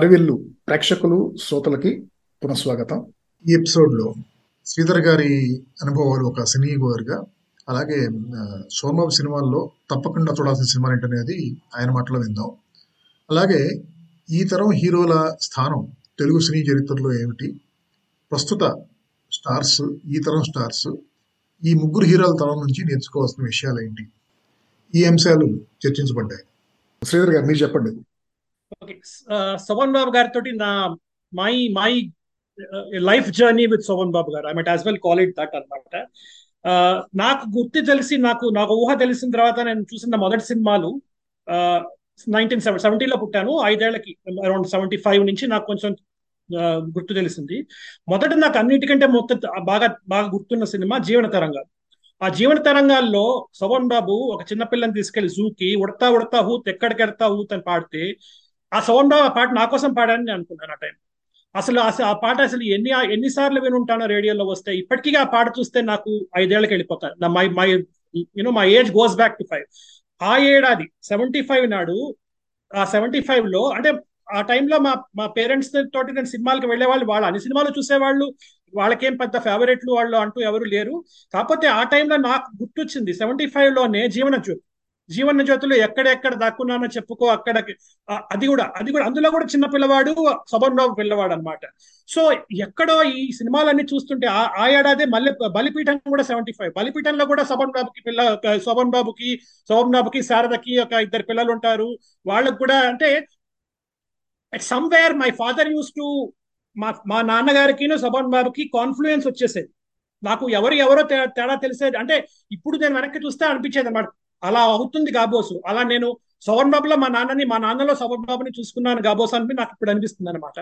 హరివిల్లు ప్రేక్షకులు శ్రోతలకి పునఃస్వాగతం. ఈ ఎపిసోడ్లో శ్రీధర్ గారి అనుభవాలు ఒక సినీ గోయర్గా అలాగే సోమబాబు సినిమాల్లో తప్పకుండా చూడాల్సిన సినిమా ఏంటనేది ఆయన మాటలో విందాం. అలాగే ఈ తరం హీరోల స్థానం తెలుగు సినీ చరిత్రలో ఏమిటి? ప్రస్తుత స్టార్స్ ఈ తరం స్టార్స్ ఈ ముగ్గురు హీరోల తరం నుంచి నేర్చుకోవాల్సిన విషయాలు ఏంటి? ఈ అంశాలు చర్చించబడ్డాయి. శ్రీధర్ గారు మీరు చెప్పండి. ఓకే సోమన్ బాబు గారితో నా my my life journey with Sobhan Babu గారు. I met as well call it that అనమాట నాకు గుర్తు తెలిసి నాకు నాకు ఊహ తెలిసిన తర్వాత నేను చూసిన మొదటి సినిమాలు నైన్టీన్ సెవెన్ సెవెంటీలో పుట్టాను. ఐదేళ్ళకి అరౌండ్ సెవెంటీ ఫైవ్ నుంచి నాకు కొంచెం uh, గుర్తు తెలిసింది. మొదట నాకు అన్నిటికంటే మొత్తం బాగా బాగా గుర్తున్న సినిమా జీవన తరంగాలు. ఆ జీవన తరంగాల్లో శోభన్ బాబు ఒక చిన్న పిల్లని తీసుకెళ్ళి జూకి ఉడతా ఉడతా హూత్ ఎక్కడికెడతా హూత్ అని పాడితే ఆ సౌండ్ ఆ పాట నా కోసం పాడాలని నేను అనుకున్నాను ఆ టైం. అసలు అసలు ఆ పాట అసలు ఎన్ని ఎన్నిసార్లు వినుంటానో రేడియోలో వస్తే ఇప్పటికీ ఆ పాట చూస్తే నాకు ఐదేళ్ళకి వెళ్ళిపోతాను నా my my you know my age goes back to five ఆ ఏడాది సెవెంటీ ఫైవ్ నాడు ఆ సెవెంటీ ఫైవ్లో అంటే ఆ టైంలో మా మా పేరెంట్స్ తోటి నేను సినిమాలకు వెళ్ళేవాళ్ళు వాళ్ళు అన్ని సినిమాలు చూసేవాళ్ళు వాళ్ళకేం పెద్ద ఫేవరెట్లు వాళ్ళు అంటూ ఎవరు లేరు. కాకపోతే ఆ టైంలో నాకు గుర్తొచ్చింది సెవెంటీ ఫైవ్లోనే జీవన జ్యోతి. జీవన జ్యోతిలో ఎక్కడెక్కడ దాక్కున్నానో చెప్పుకో అక్కడ అది కూడా అది కూడా. అందులో కూడా చిన్న పిల్లవాడు సబన్ బాబు పిల్లవాడు అనమాట సో ఎక్కడో ఈ సినిమాలన్నీ చూస్తుంటే ఆ ఆ మళ్ళీ బలిపీఠం కూడా సెవెంటీ ఫైవ్. బలిపీఠంలో కూడా శోభన్ బాబుకి పిల్ల శోభన్ బాబుకి శోభన్ బాబుకి శారదకి ఒక ఇద్దరు పిల్లలు ఉంటారు. వాళ్ళకు కూడా అంటే somewhere my father use to మా మా నాన్నగారికి శోభన్ బాబుకి కాన్ఫ్లుయెన్స్ వచ్చేసేది. నాకు ఎవరు ఎవరో తేడా తెలిసేది. అంటే ఇప్పుడు నేను వెనక్కి చూస్తే అనిపించేది అనమాట అలా అవుతుంది గాబోసు. అలా నేను సోవన్ బాబులో మా నాన్నని మా నాన్నలో సోవన్ బాబుని చూసుకున్నాను కాబోసు అని నాకు ఇప్పుడు అనిపిస్తుంది అనమాట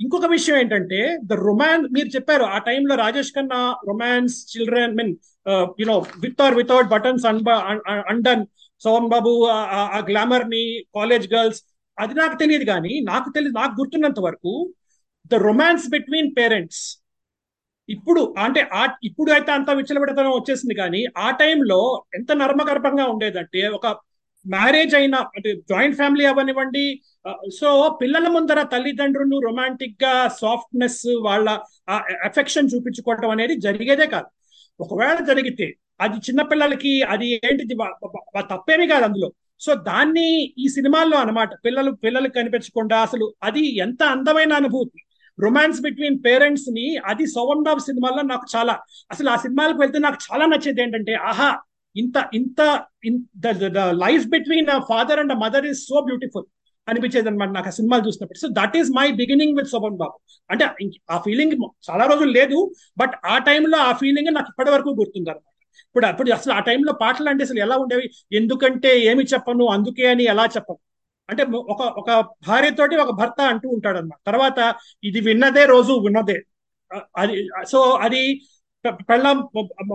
ఇంకొక విషయం ఏంటంటే ద రొమాన్స్ మీరు చెప్పారు ఆ టైంలో Rajesh Khanna romance children mean you know with or without buttons and then Sobhan Babu ఆ గ్లామర్ని కాలేజ్ గర్ల్స్ అది నాకు తెలియదు కానీ నాకు తెలియదు నాకు గుర్తున్నంత వరకు ద రొమాన్స్ బిట్వీన్ పేరెంట్స్ ఇప్పుడు అంటే ఆ ఇప్పుడు అయితే అంత విచ్చలబెడతనం వచ్చేసింది కానీ ఆ టైంలో ఎంత నర్మగర్భంగా ఉండేదంటే ఒక మ్యారేజ్ అయిన అంటే జాయింట్ ఫ్యామిలీ అవనివ్వండి సో పిల్లల ముందర తల్లిదండ్రులు రొమాంటిక్గా సాఫ్ట్నెస్ వాళ్ళ ఎఫెక్షన్ చూపించుకోవటం అనేది జరిగేదే కాదు. ఒకవేళ జరిగితే అది చిన్న పిల్లలకి అది ఏంటిది తప్పేమీ కాదు అందులో. సో దాన్ని ఈ సినిమాల్లో అన్నమాట పిల్లలు పిల్లలకు కనిపించకుండా అసలు అది ఎంత అందమైన అనుభూతి. రొమాన్స్ బిట్వీన్ పేరెంట్స్ని అది సౌండ్ ఆఫ్ సినిమాల్లో నాకు చాలా అసలు ఆ సినిమాలకు వెళ్తే నాకు చాలా నచ్చేది ఏంటంటే ఆహా ఇంత ఇంత life between father and mother is so beautiful అనిపించేది అనమాట నాకు ఆ సినిమాలు చూసినప్పుడు. So that is my beginning with Sobhan Babu అంటే ఆ ఫీలింగ్ చాలా రోజులు లేదు బట్ ఆ టైంలో ఆ ఫీలింగ్ నాకు ఇప్పటి వరకు గుర్తుంది అనమాట ఇప్పుడు అప్పుడు అసలు ఆ టైంలో పాటలు అంటే అసలు ఎలా ఉండేవి? ఎందుకంటే ఏమి చెప్పను అందుకే అని ఎలా చెప్పను? అంటే ఒక ఒక భార్యతోటి ఒక భర్త అంటూ ఉంటాడు అనమాట తర్వాత ఇది విన్నదే రోజు విన్నదే అది సో అది పెళ్ళం పెళ్ళాం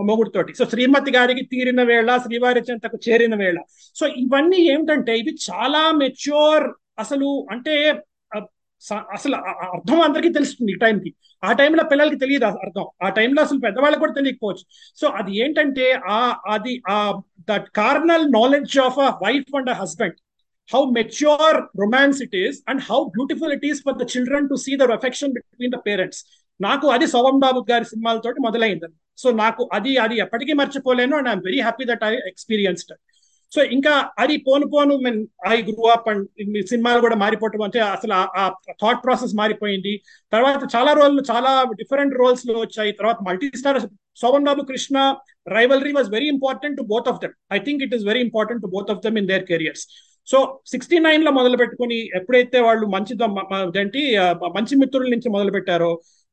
మొగుడుతోటి. సో శ్రీమతి గారికి తీరిన వేళ శ్రీవారి చెంతకు చేరిన వేళ. సో ఇవన్నీ ఏమిటంటే ఇవి చాలా మెచ్యూర్ అసలు అంటే అసలు అర్థం అందరికీ తెలుస్తుంది ఈ టైంకి. ఆ టైంలో పిల్లలకి తెలియదు అర్థం. ఆ టైంలో అసలు పెద్దవాళ్ళకి కూడా తెలియకపోవచ్చు. సో అది ఏంటంటే ఆ అది ఆ that carnal knowledge of a wife and a husband. How mature romance it is and how beautiful it is for the children to see the affection between the parents. నాకు అది సోమన్ బాబు గారి సినిమాలతో మొదలైంది. సో నాకు అది అది ఎప్పటికీ మర్చిపోలేను and I'm very happy that I experienced so ఇంకా అది పోను పోను mean I grew up and సినిమాలు కూడా మారిపోవటం అంటే అసలు ఆ థాట్ ప్రాసెస్ మారిపోయింది. తర్వాత చాలా రోల్ చాలా డిఫరెంట్ రోల్స్లో వచ్చాయి. తర్వాత multi star Sobhan Babu Krishna rivalry was very important to both of them I think it is very important to both of them in their careers so sixty నైన్లో మొదలు పెట్టుకుని ఎప్పుడైతే వాళ్ళు మంచి ఏంటి మంచి మిత్రుల నుంచి మొదలు పెట్టారో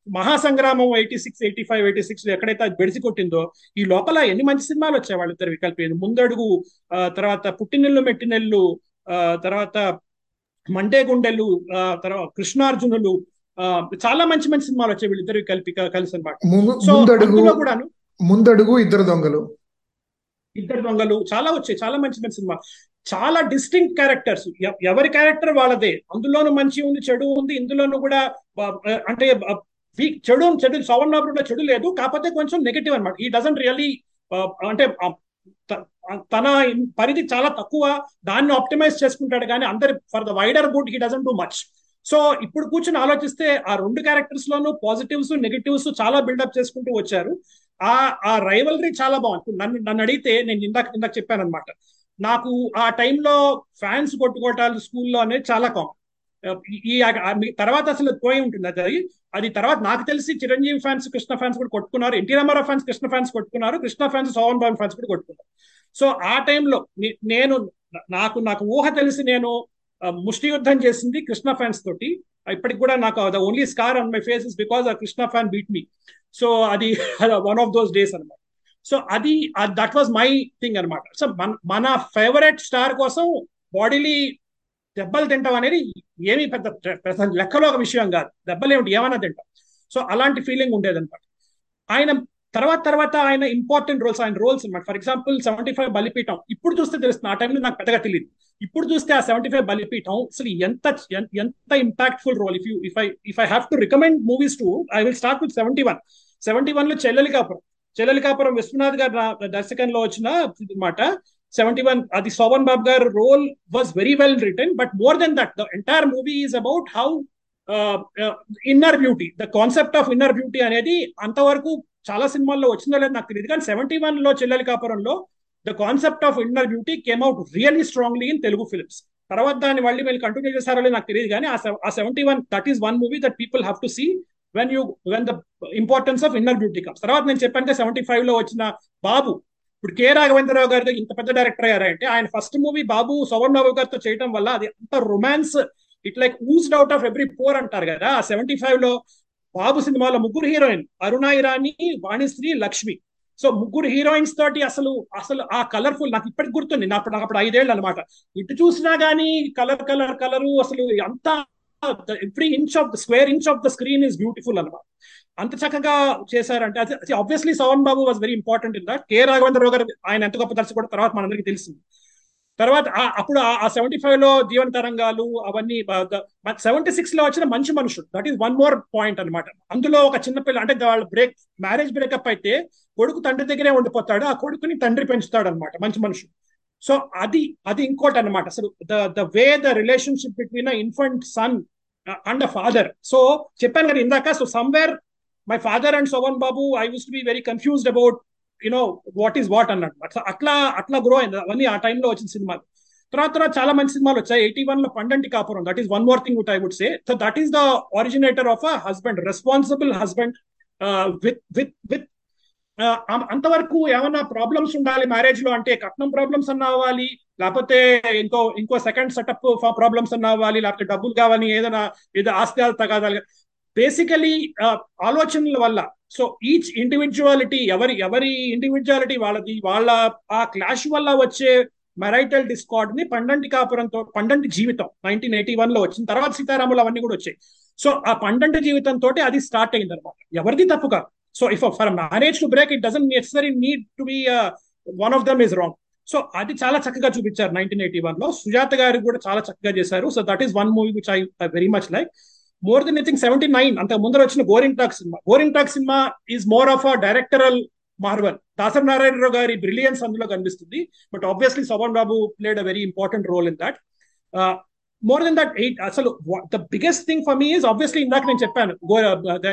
Mahasangramam eighty six eighty five eighty six ఎక్కడైతే అది బెడిసి కొట్టిందో ఈ లోపల ఎన్ని మంచి సినిమాలు వచ్చాయి వాళ్ళిద్దరు వికల్పి? ముందడుగు తర్వాత పుట్టినెల్లు మెట్టినెల్లు ఆ, తర్వాత మండే గుండెలు తర్వాత కృష్ణార్జునులు చాలా మంచి మంచి సినిమాలు వచ్చాయి వీళ్ళిద్దరు కలిపి కలిసి అనమాట. ము- సో ముందడుగు అందులో కూడాను ముందడుగు ఇద్దరు దొంగలు. ఇద్దరు దొంగలు చాలా వచ్చాయి చాలా మంచి మంచి సినిమా. చాలా డిస్టింక్ట్ క్యారెక్టర్స్ ఎవరి క్యారెక్టర్ వాళ్ళదే. అందులోనూ మంచి ఉంది చెడు ఉంది. ఇందులోనూ కూడా అంటే వీక్ చెడు చెడు సవన్ బాబులో చెడు లేదు. కాకపోతే కొంచెం నెగటివ్ అనమాట ఈ డజంట్ రియల్లీ అంటే తన పరిధి చాలా తక్కువ. దాన్ని ఆప్టిమైజ్ చేసుకుంటాడు కానీ అందరి for the wider good he doesn't do much so ఇప్పుడు కూర్చొని ఆలోచిస్తే ఆ రెండు క్యారెక్టర్స్ లోనూ పాజిటివ్స్ నెగిటివ్స్ చాలా బిల్డప్ చేసుకుంటూ వచ్చారు. ఆ ఆ రైవలరీ చాలా బాగుంది. నన్ను నన్ను అడిగితే నేను ఇందాక ఇందాక చెప్పాను అనమాట నాకు ఆ టైంలో ఫ్యాన్స్ కొట్టుకోవటాలు స్కూల్లో అనేది చాలా కామన్. ఈ తర్వాత అసలు పోయి ఉంటుంది. అది అది తర్వాత నాకు తెలిసి చిరంజీవి ఫ్యాన్స్ కృష్ణ ఫ్యాన్స్ కూడా కొట్టుకున్నారు. ఎన్టీ రామారావు ఫ్యాన్స్ కృష్ణ ఫ్యాన్స్ కొట్టుకున్నారు. కృష్ణ ఫ్యాన్స్ సోహన్ బాబు ఫ్యాన్స్ కూడా కొట్టుకున్నారు. సో ఆ టైంలో నేను నాకు నాకు ఊహ తెలిసి నేను ముష్టి యుద్ధం చేసింది కృష్ణ ఫ్యాన్స్ తోటి. ఇప్పటికి కూడా నాకు the only scar on my face is because a Krishna fan beat me so అది వన్ ఆఫ్ దోస్ డేస్ అనమాట సో అది దట్ వాజ్ మై థింగ్ అనమాట సో మన మన ఫేవరెట్ స్టార్ కోసం బాడీలీ దెబ్బలు తింటాం అనేది ఏమీ పెద్ద పెద్ద లెక్కలో ఒక విషయం కాదు. దెబ్బలు ఏమిటి? ఏమైనా తింటాం. సో అలాంటి ఫీలింగ్ ఉండేది అనమాట ఆయన తర్వాత తర్వాత ఆయన ఇంపార్టెంట్ రోల్స్ ఆయన రోల్స్ అనమాట for example seventy five Balipeetham. ఇప్పుడు చూస్తే తెలుస్తుంది ఆ టైంలో నాకు పెద్దగా తెలియదు ఇప్పుడు చూస్తే ఆ సెవెంటీ ఫైవ్ బలిపీఠం అసలు ఎంత ఎంత impactful role if you if I if I have to recommend movies to I will start with seventy one seventy వన్లో చెల్లెలి కాపురం. చెల్లెలి కాపురం విశ్వనాథ్ గారు దర్శకంలో వచ్చిన అనమాట సెవెంటీ వన్ అది సోవన్ బాబు గారు role was very well written but more than that the entire movie is about how inner beauty the concept of inner beauty అనేది అంతవరకు చాలా సినిమాల్లో వచ్చిందో లేదో నాకు తెలియదు కానీ సెవెంటీ వన్లో Chelleli కాపురంలో the concept of inner beauty came out really strongly in Telugu films తర్వాత దాన్ని మళ్ళీ వీళ్ళు కంటిన్యూ చేశారో నాకు తెలియదు కానీ ఆ seventy one that is one movie that people have to see when you when the importance of inner beauty comes తర్వాత నేను చెప్పాను సెవెంటీ ఫైవ్లో వచ్చిన బాబు. ఇప్పుడు కె రాఘవేంద్రరావు గారితో ఇంత పెద్ద డైరెక్టర్ అయ్యారంటే ఆయన ఫస్ట్ మూవీ బాబు సోవన్ బాబు గారితో చేయడం వల్ల అది అంత romance it like oozed out of every pore అంటారు కదా. ఆ సెవెంటీ ఫైవ్లో బాబు సినిమాలో ముగ్గురు హీరోయిన్ అరుణ ఇరానీ వాణిశ్రీ లక్ష్మి. సో ముగ్గురు హీరోయిన్స్ తోటి అసలు అసలు ఆ కలర్ఫుల్ నాకు ఇప్పటికి గుర్తుంది నాకు నాకు అప్పుడు ఐదేళ్ళు అనమాట ఇటు చూసినా గానీ కలర్ కలర్ కలరు అసలు అంతా every inch of the square inch of the screen is beautiful అనమాట అంత చక్కగా చేశారంటే అది obviously Sobhan Babu was very important in that K Raghavendra Rao గారు ఆయన ఎంత గొప్ప దర్శకుడు తర్వాత మనందరికీ తెలిసింది. తర్వాత అప్పుడు ఆ సెవెంటీ ఫైవ్లో జీవన తరంగాలు అవన్నీ సెవెంటీ సిక్స్లో వచ్చిన Manchi Manushudu. That is one more point అనమాట అందులో ఒక చిన్న పిల్ల అంటే వాళ్ళ బ్రేక్ మ్యారేజ్ బ్రేకప్ అయితే కొడుకు తండ్రి దగ్గరే ఉండిపోతాడు ఆ కొడుకుని తండ్రి పెంచుతాడు అనమాట మంచి మనుషుడు. సో అది అది ఇంకోటి అనమాట అసలు the the way the relationship between infant son and a father so చెప్పాను కదా ఇందాక so somewhere my father and Sobhan Babu I use to be very confused about you know what is what అన్నట్టు అట్లా అట్లా అట్లా grow అయింది. అవన్నీ ఆ టైంలో వచ్చిన సినిమాలు. తర్వాత తర్వాత చాలా మంచి సినిమాలు వచ్చాయి. ఎయిటీ వన్లో Pandanti Kapuram. That is one more thing with I would say so that is the originator of a husband responsible husband with with with అంతవరకు ఏమన్నా ప్రాబ్లమ్స్ ఉండాలి మ్యారేజ్లో? అంటే కట్నం ప్రాబ్లమ్స్ అన్న అవ్వాలి లేకపోతే ఇంకో ఇంకో సెకండ్ సెటప్ ప్రాబ్లమ్స్ అన్న అవ్వాలి లేకపోతే డబ్బులు కావాలి ఏదైనా ఏదో ఆస్తి తగాదాలు బేసికలీ ఆలోచనల వల్ల. సో ఈచ్ ఇండివిజువాలిటీ ఎవరి ఎవరి ఇండివిజువాలిటీ వాళ్ళది వాళ్ళ ఆ క్లాష్ వల్ల వచ్చే మెరైటల్ డిస్కార్డ్ని పండంటి కాపురంతో పండంటి జీవితం నైన్టీన్ ఎయిటీ వన్లో వచ్చిన తర్వాత సీతారాములు అవన్నీ కూడా వచ్చాయి. సో ఆ పండంటి జీవితం తోటి అది స్టార్ట్ అయింది అనమాట ఎవరిది తప్పు కాదు. So if for marriage to break it doesn't necessary need to be one of them is wrong so అది చాలా చక్కగా చూపించారు నైన్టీన్ ఎయిటీ వన్లో. సుజాత గారు కూడా చాలా చక్కగా చేశారు. So that is one movie which I very much like more than I think seventy nine అంత ముందర వచ్చిన గోరింగ్ టాక్ సినిమా Gorintaku cinema is more of a directorial marvel Dasari Narayana Rao గారి బ్రిలియన్స్ అందులో కనిపిస్తుంది. But obviously Sobhan Babu played a very important role in that more than that eight అసలు the biggest thing for me is obviously ఇందాక నేను చెప్పాను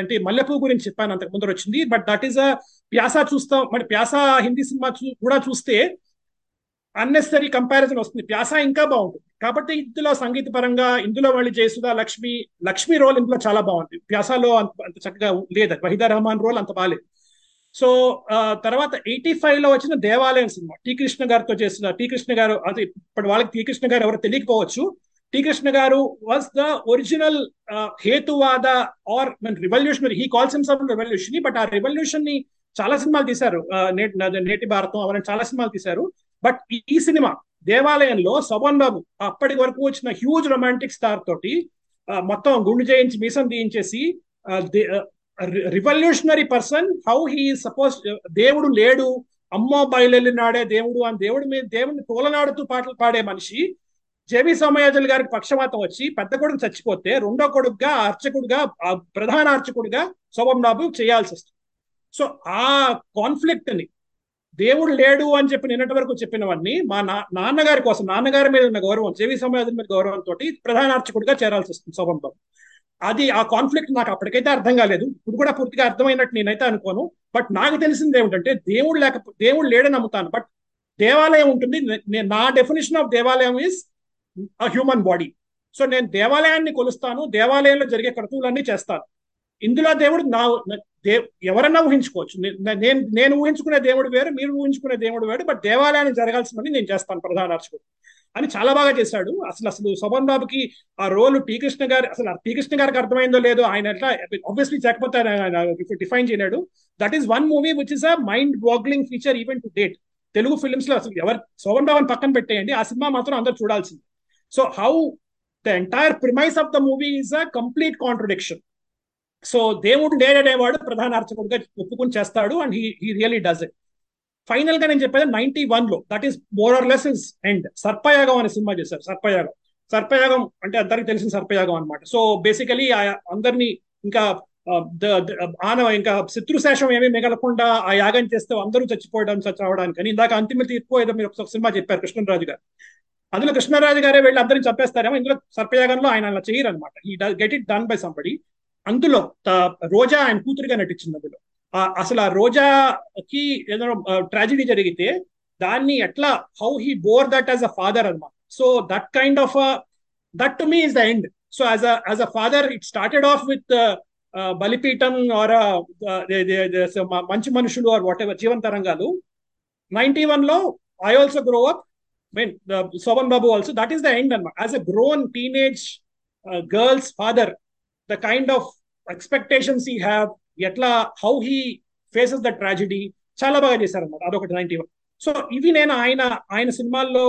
అంటే మల్లెపూ గురించి చెప్పాను అంతకు ముందర వచ్చింది but that is a Pyaasa చూస్తాం మరి ప్యాసా హిందీ సినిమా కూడా చూస్తే అన్నెసరీ కంపారిజన్ వస్తుంది. ప్యాస ఇంకా బాగుంటుంది. కాబట్టి ఇందులో సంగీత పరంగా ఇందులో వాళ్ళు జయసుధా లక్ష్మి లక్ష్మి రోల్ ఇందులో చాలా బాగుంది. ప్యాసాలో అంత అంత చక్కగా లేదు. వహీదా రహమాన్ రోల్ అంత బాగాలేదు సో తర్వాత ఎయిటీ ఫైవ్లో వచ్చిన దేవాలయం సినిమా టీ కృష్ణ గారితో చేసిన టీ కృష్ణ గారు అది ఇప్పుడు వాళ్ళకి టీ కృష్ణ గారు ఎవరో తెలియకపోవచ్చు టీ కృష్ణ గారు was the original హేతువాద or revolutionary he calls himself revolution but ఆ రివల్యూషన్ని చాలా సినిమాలు తీశారు. నేటి భారతం అవన్నీ చాలా సినిమాలు తీశారు. బట్ ఈ సినిమా దేవాలయంలో శోభన్ బాబు అప్పటి వరకు వచ్చిన హ్యూజ్ రొమాంటిక్ స్టార్ తోటి మొత్తం గుండు చేయించి మీసం తీయించేసి revolutionary person how he suppose దేవుడు లేడు అమ్మో బయలునాడే దేవుడు అని దేవుడి మీద దేవుడిని తోలనాడుతూ పాటలు పాడే మనిషి జేవి సోమయాజులు గారికి పక్షవాతం వచ్చి పెద్ద కొడుకు చచ్చిపోతే రెండో కొడుకుగా అర్చకుడిగా ప్రధాన అర్చకుడిగా శోభం బాబు చేయాల్సి వస్తుంది. సో ఆ కాన్ఫ్లిక్ట్ని దేవుడు లేడు అని చెప్పి నిన్నటి వరకు చెప్పినవన్నీ మా నాన్నగారి కోసం నాన్నగారి మీద ఉన్న గౌరవం జేవి సమాజం మీద గౌరవంతో ప్రధాన అర్చకుడిగా చేరాల్సి వస్తుంది శోభం బాబు అది ఆ కాన్ఫ్లిక్ట్ నాకు అప్పటికైతే అర్థం కాలేదు. ఇప్పుడు కూడా పూర్తిగా అర్థమైనట్టు నేనైతే అనుకోను. బట్ నాకు తెలిసింది ఏమిటంటే దేవుడు లేక దేవుడు లేడని నమ్ముతాను. బట్ దేవాలయం ఉంటుంది. నా డెఫినేషన్ ఆఫ్ దేవాలయం ఇస్ హ్యూమన్ బాడీ సో నేను దేవాలయాన్ని కొలుస్తాను దేవాలయంలో జరిగే క్రతువులన్నీ చేస్తాను. ఇందులో దేవుడు నా దే ఎవరన్నా ఊహించుకోవచ్చు. నేను నేను ఊహించుకునే దేవుడు వేరు మీరు ఊహించుకునే దేవుడు వేరు బట్ దేవాలయాన్ని జరగాల్సిందని నేను చేస్తాను ప్రధాన అర్చకుడు అని చాలా బాగా చేశాడు. అసలు అసలు శోభన్ బాబుకి ఆ రోల్ టీ కృష్ణ గారు అసలు టీ కృష్ణ గారికి అర్థమైందో లేదో ఆయన ఎట్లా ఆబ్వియస్లీ చెప్పకపోతే డిఫైన్ చేయలేడు. That is one movie which is a mind boggling feature even to date Telugu ఫిల్మ్స్లో అసలు ఎవరు శోభన్ బాబుని పక్కన పెట్టేయండి. ఆ సినిమా మాత్రం అందరూ చూడాల్సింది. So how the entire premise of the movie is a complete contradiction so దేవుడు లేడనేవాడు ప్రధాన అర్చకుడిగా ఒప్పుకుని చేస్తాడు and he he really does it ఫైనల్గా నేను చెప్పేది నైన్టీ వన్లో that is more or less is end Sarpayagam అనే సినిమా చేశారు సర్పయాగం. సర్పయాగం అంటే అందరికి తెలిసిన సర్పయాగం అనమాట సో బేసికలీ అందరినీ ఇంకా uh, ఆ, ఇంకా శత్రుశేషం ఏమీ మిగలకుండా ఆ యాగం చేస్తే అందరూ చచ్చిపోవడం చచ్చవడానికి అని ఇందాక అంతిమ తీర్పు ఏదో మీరు ఒక సినిమా చెప్పారు కృష్ణరాజు గారు. అందులో కృష్ణరాజు గారే వెళ్ళి అందరిని చంపేస్తారేమో. ఇందులో సర్పయాగంలో ఆయన అలా చేయరు అనమాట ఈ get it done by somebody అందులో రోజా ఆయన కూతురుగా నటించింది అందులో. ఆ, అసలు ఆ రోజాకి ఏదైనా ట్రాజిడీ జరిగితే దాన్ని ఎట్లా how he bore that as a father అనమాట so that kind of that to me is the end so as as a father it started off with Balipeetham or Manchi Manushulu or whatever Jeevana Tarangalu. Ninety వన్లో I also grow up mean Sobhan Babu also that is the end అనమాట as a grown teenage girls father the kind of expectations ఈ have ఎట్లా how he faces the tragedy చాలా బాగా చేశారనమాట అదొకటి ninety one. So ఇవి నేను ఆయన ఆయన సినిమాల్లో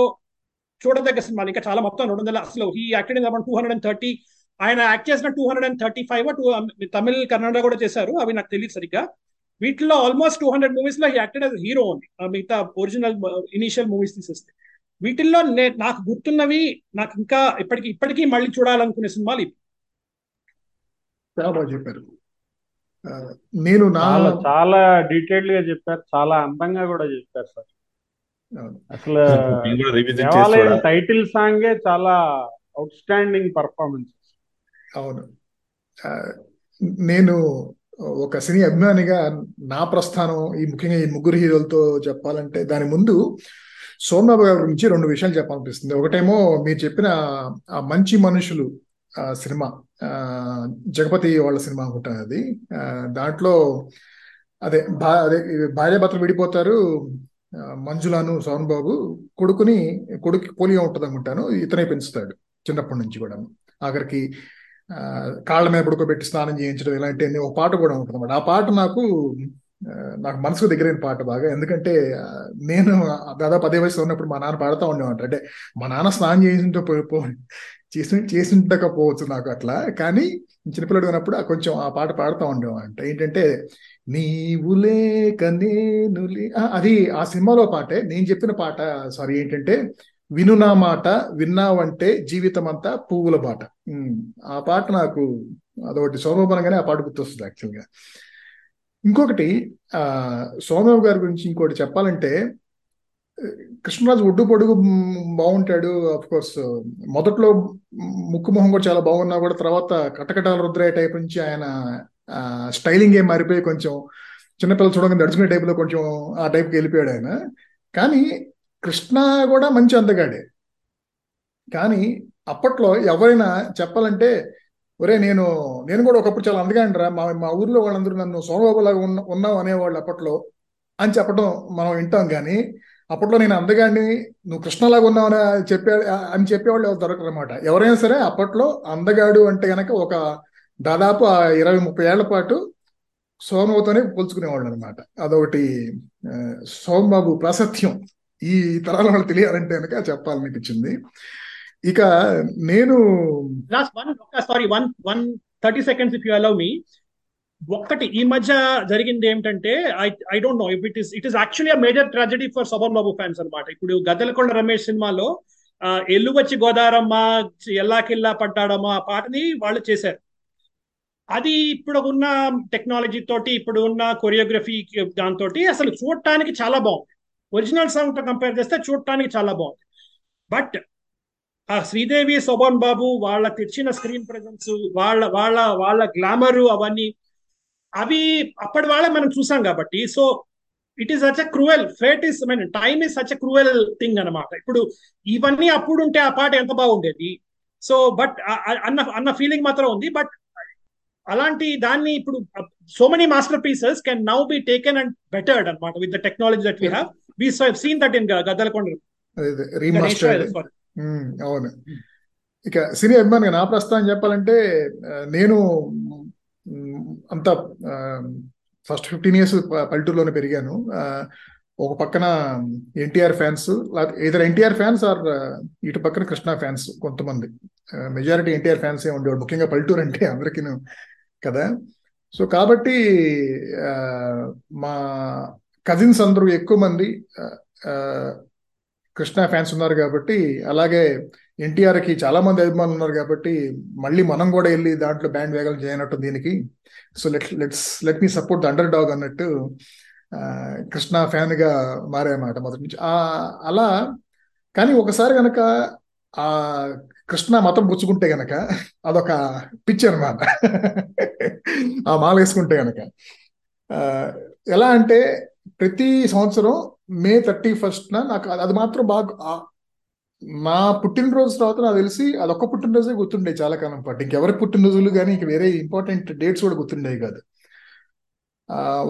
చూడదగ్గ సినిమాలు. ఇంకా చాలా మొత్తం రెండు వందల అసలు he acted in about two hundred and thirty ఆయన యాక్ట్ చేసిన two hundred and thirty five two Tamil Kannada కూడా చేశారు. అవి నాకు తెలియదు సరిగ్గా. వీటిలో ఆల్మోస్ట్ టూ హండ్రెడ్ మూవీస్లో యాక్టెడ్ యాజ్ హీరో ఉంది మిగతా ఒరిజినల్ ఇనిషియల్ మూవీస్ తీసేస్తే. వీటిల్లో నే- నాకు గుర్తున్నవి నాకు ఇంకా ఇప్పటికి ఇప్పటికీ మళ్ళీ చూడాలనుకునే సినిమాలు ఇవి. చాలా బాగా చెప్పారు. నేను నా చాలా చాలా డీటెయిల్డ్గా చెప్పారు. చాలా అందంగా కూడా చెప్పారు సార్. అవును. అసలు దేవాలయం టైటిల్ సాంగే చాలా అవుట్ స్టాండింగ్ పర్ఫార్మెన్స్ అవును నేను ఒక సినీ అభిమానిగా నా ప్రస్థానం ఈ ముఖ్యంగా ఈ ముగ్గురు హీరోలతో చెప్పాలంటే దాని ముందు సోమబాబు గారి గురించి రెండు విషయాలు చెప్పాలనిపిస్తుంది. ఒకటేమో మీరు చెప్పిన మంచి మనుషులు సినిమా జగపతి వాళ్ళ సినిమా అనుకుంటాను అది. దాంట్లో అదే భా అదే భార్యాభర్తలు విడిపోతారు మంజులాను సోమన్ బాబు కొడుకుని కొడుకు పోలియో ఉంటుంది అనుకుంటాను ఇతనే పెంచుతాడు చిన్నప్పటి నుంచి కూడా ఆఖరికి కాళ్ళ మీద పడుకోబెట్టి స్నానం చేయించడం ఇలాంటి ఒక పాట కూడా ఉంటుంది అన్నమాట ఆ పాట నాకు నాకు మనసుకు దగ్గరైన పాట బాగా. ఎందుకంటే నేను దాదాపు అదే వయసులో ఉన్నప్పుడు మా నాన్న పాడుతూ ఉండేవాడు. అంటే మా నాన్న స్నానం చేసింటే పో- చేసి చేసిండకపోవచ్చు నాకు అట్లా. కానీ చిన్నపిల్లడు ఉన్నప్పుడు కొంచెం ఆ పాట పాడుతూ ఉండేవాడు ఏంటంటే నీవు లేక నేను అది ఆ సినిమాలో పాటే. నేను చెప్పిన పాట సారీ ఏంటంటే విను నా మాట విన్నావంటే జీవితం అంతా పువ్వుల పాట ఆ పాట నాకు అదొకటి సోమవనంగానే ఆ పాట గుర్తొస్తుంది యాక్చువల్గా. ఇంకొకటి ఆ గారి గురించి ఇంకోటి చెప్పాలంటే కృష్ణరాజు ఒడ్డు పొడుగు బాగుంటాడు. కోర్స్ మొదట్లో ముక్కు మొహం కూడా చాలా బాగున్నా కూడా తర్వాత కటకటాల రుద్రయ్య టైప్ నుంచి ఆయన స్టైలింగ్ ఏం మారిపోయి కొంచెం చిన్నపిల్లలు చూడగానే నడుచుకునే టైపులో కొంచెం ఆ టైప్కి వెళ్ళిపోయాడు ఆయన. కానీ కృష్ణ కూడా మంచి అందగాడే కానీ అప్పట్లో ఎవరైనా చెప్పాలంటే ఒరే నేను నేను కూడా ఒకప్పుడు చాలా అందగాండ్రా మా మా ఊర్లో వాళ్ళందరూ నన్ను సోమబాబు లాగా ఉన్న ఉన్నావు అనేవాళ్ళు అప్పట్లో అని చెప్పడం మనం వింటాం కానీ అప్పట్లో నేను అందగాడిని నువ్వు కృష్ణలాగా ఉన్నావు అని చెప్పే అని చెప్పేవాళ్ళు ఎవరు దొరకరు అనమాట ఎవరైనా సరే అప్పట్లో అందగాడు అంటే కనుక ఒక దాదాపు ఆ ఇరవై ముప్పై ఏళ్ళ పాటు సోమబాబుతోనే పోల్చుకునేవాళ్ళు అనమాట అదొకటి సోమబాబు ప్రాశస్త్యం ఈ తరాల వాళ్ళు తెలియాలంటే కనుక చెప్పాలనిపించింది. ఇక నేను last one sorry one one thirty seconds if you allow me ఒక్కటి ఈ మధ్య జరిగింది ఏంటంటే I I don't know if it is it is actually a major tragedy for Sobhan Babu fans అన్నమాట. ఇప్పుడు గద్దలకొండ రమేష్ సినిమాలో ఎల్లువచ్చి గోదారమ్మ ఎల్లాకిల్లా పడ్డాడమ్మ ఆ పాటని వాళ్ళు చేశారు. అది ఇప్పుడు ఉన్న టెక్నాలజీ తోటి ఇప్పుడు ఉన్న కొరియోగ్రఫీ దాంతో అసలు చూడటానికి చాలా బాగుంది. ఒరిజినల్ సాంగ్తో కంపేర్ చేస్తే చూడటానికి చాలా బాగుంది. బట్ ఆ శ్రీదేవి శోభన్ బాబు వాళ్ళ తెచ్చిన స్క్రీన్ ప్రెజెన్స్ వాళ్ళ వాళ్ళ వాళ్ళ గ్లామరు అవన్నీ అవి అప్పటి వాళ్ళే మనం చూసాం కాబట్టి. So it is such a cruel fate is mean time is such a cruel thing అనమాట ఇప్పుడు ఇవన్నీ అప్పుడు ఉంటే ఆ పాట ఎంత బాగుండేది? సో బట్ అన్న అన్న ఫీలింగ్ మాత్రం ఉంది. బట్ అలాంటి దాన్ని ఇప్పుడు so many masterpieces can now be taken and bettered అనమాట with the technology that we have we seen that in Gaddalakonda అవును. ఇక సినీ అభిమానిగా నా ప్రస్థానం చెప్పాలంటే నేను అంత ఫస్ట్ ఫిఫ్టీన్ ఇయర్స్ పల్లెటూరులోనే పెరిగాను. ఒక పక్కన ఎన్టీఆర్ ఫ్యాన్స్ ఇద్దరు ఎన్టీఆర్ ఫ్యాన్స్ ఆర్ ఇటు పక్కన కృష్ణ ఫ్యాన్స్ కొంతమంది. మెజారిటీ ఎన్టీఆర్ ఫ్యాన్స్ ఉండేవాడు ముఖ్యంగా పల్లెటూరు అంటే అందరికీ కదా. సో కాబట్టి మా కజిన్స్ అందరూ ఎక్కువ మంది కృష్ణ ఫ్యాన్స్ ఉన్నారు కాబట్టి అలాగే ఎన్టీఆర్కి చాలా మంది అభిమానులు ఉన్నారు కాబట్టి మళ్ళీ మనం కూడా వెళ్ళి దాంట్లో బ్యాండ్ వేగలు చేయనట్టు దీనికి. So let let's let me support the underdog అన్నట్టు కృష్ణ ఫ్యాన్గా మారాయన్నమాట మొదటి నుంచి. ఆ అలా కానీ ఒకసారి గనక ఆ కృష్ణ మతం పుచ్చుకుంటే గనక అదొక పిక్చర్ అనమాట ఆ మాల వేసుకుంటే గనక ఎలా అంటే ప్రతి సంవత్సరం మే థర్టీ ఫస్ట్ నాకు అది మాత్రం బాగా మా పుట్టినరోజు తర్వాత నాకు తెలిసి అదొక్క పుట్టినరోజే గుర్తుండే చాలా కాలం పాటు. ఇంకెవరి పుట్టినరోజులు కానీ ఇంక వేరే ఇంపార్టెంట్ డేట్స్ కూడా గుర్తుండేవి కాదు.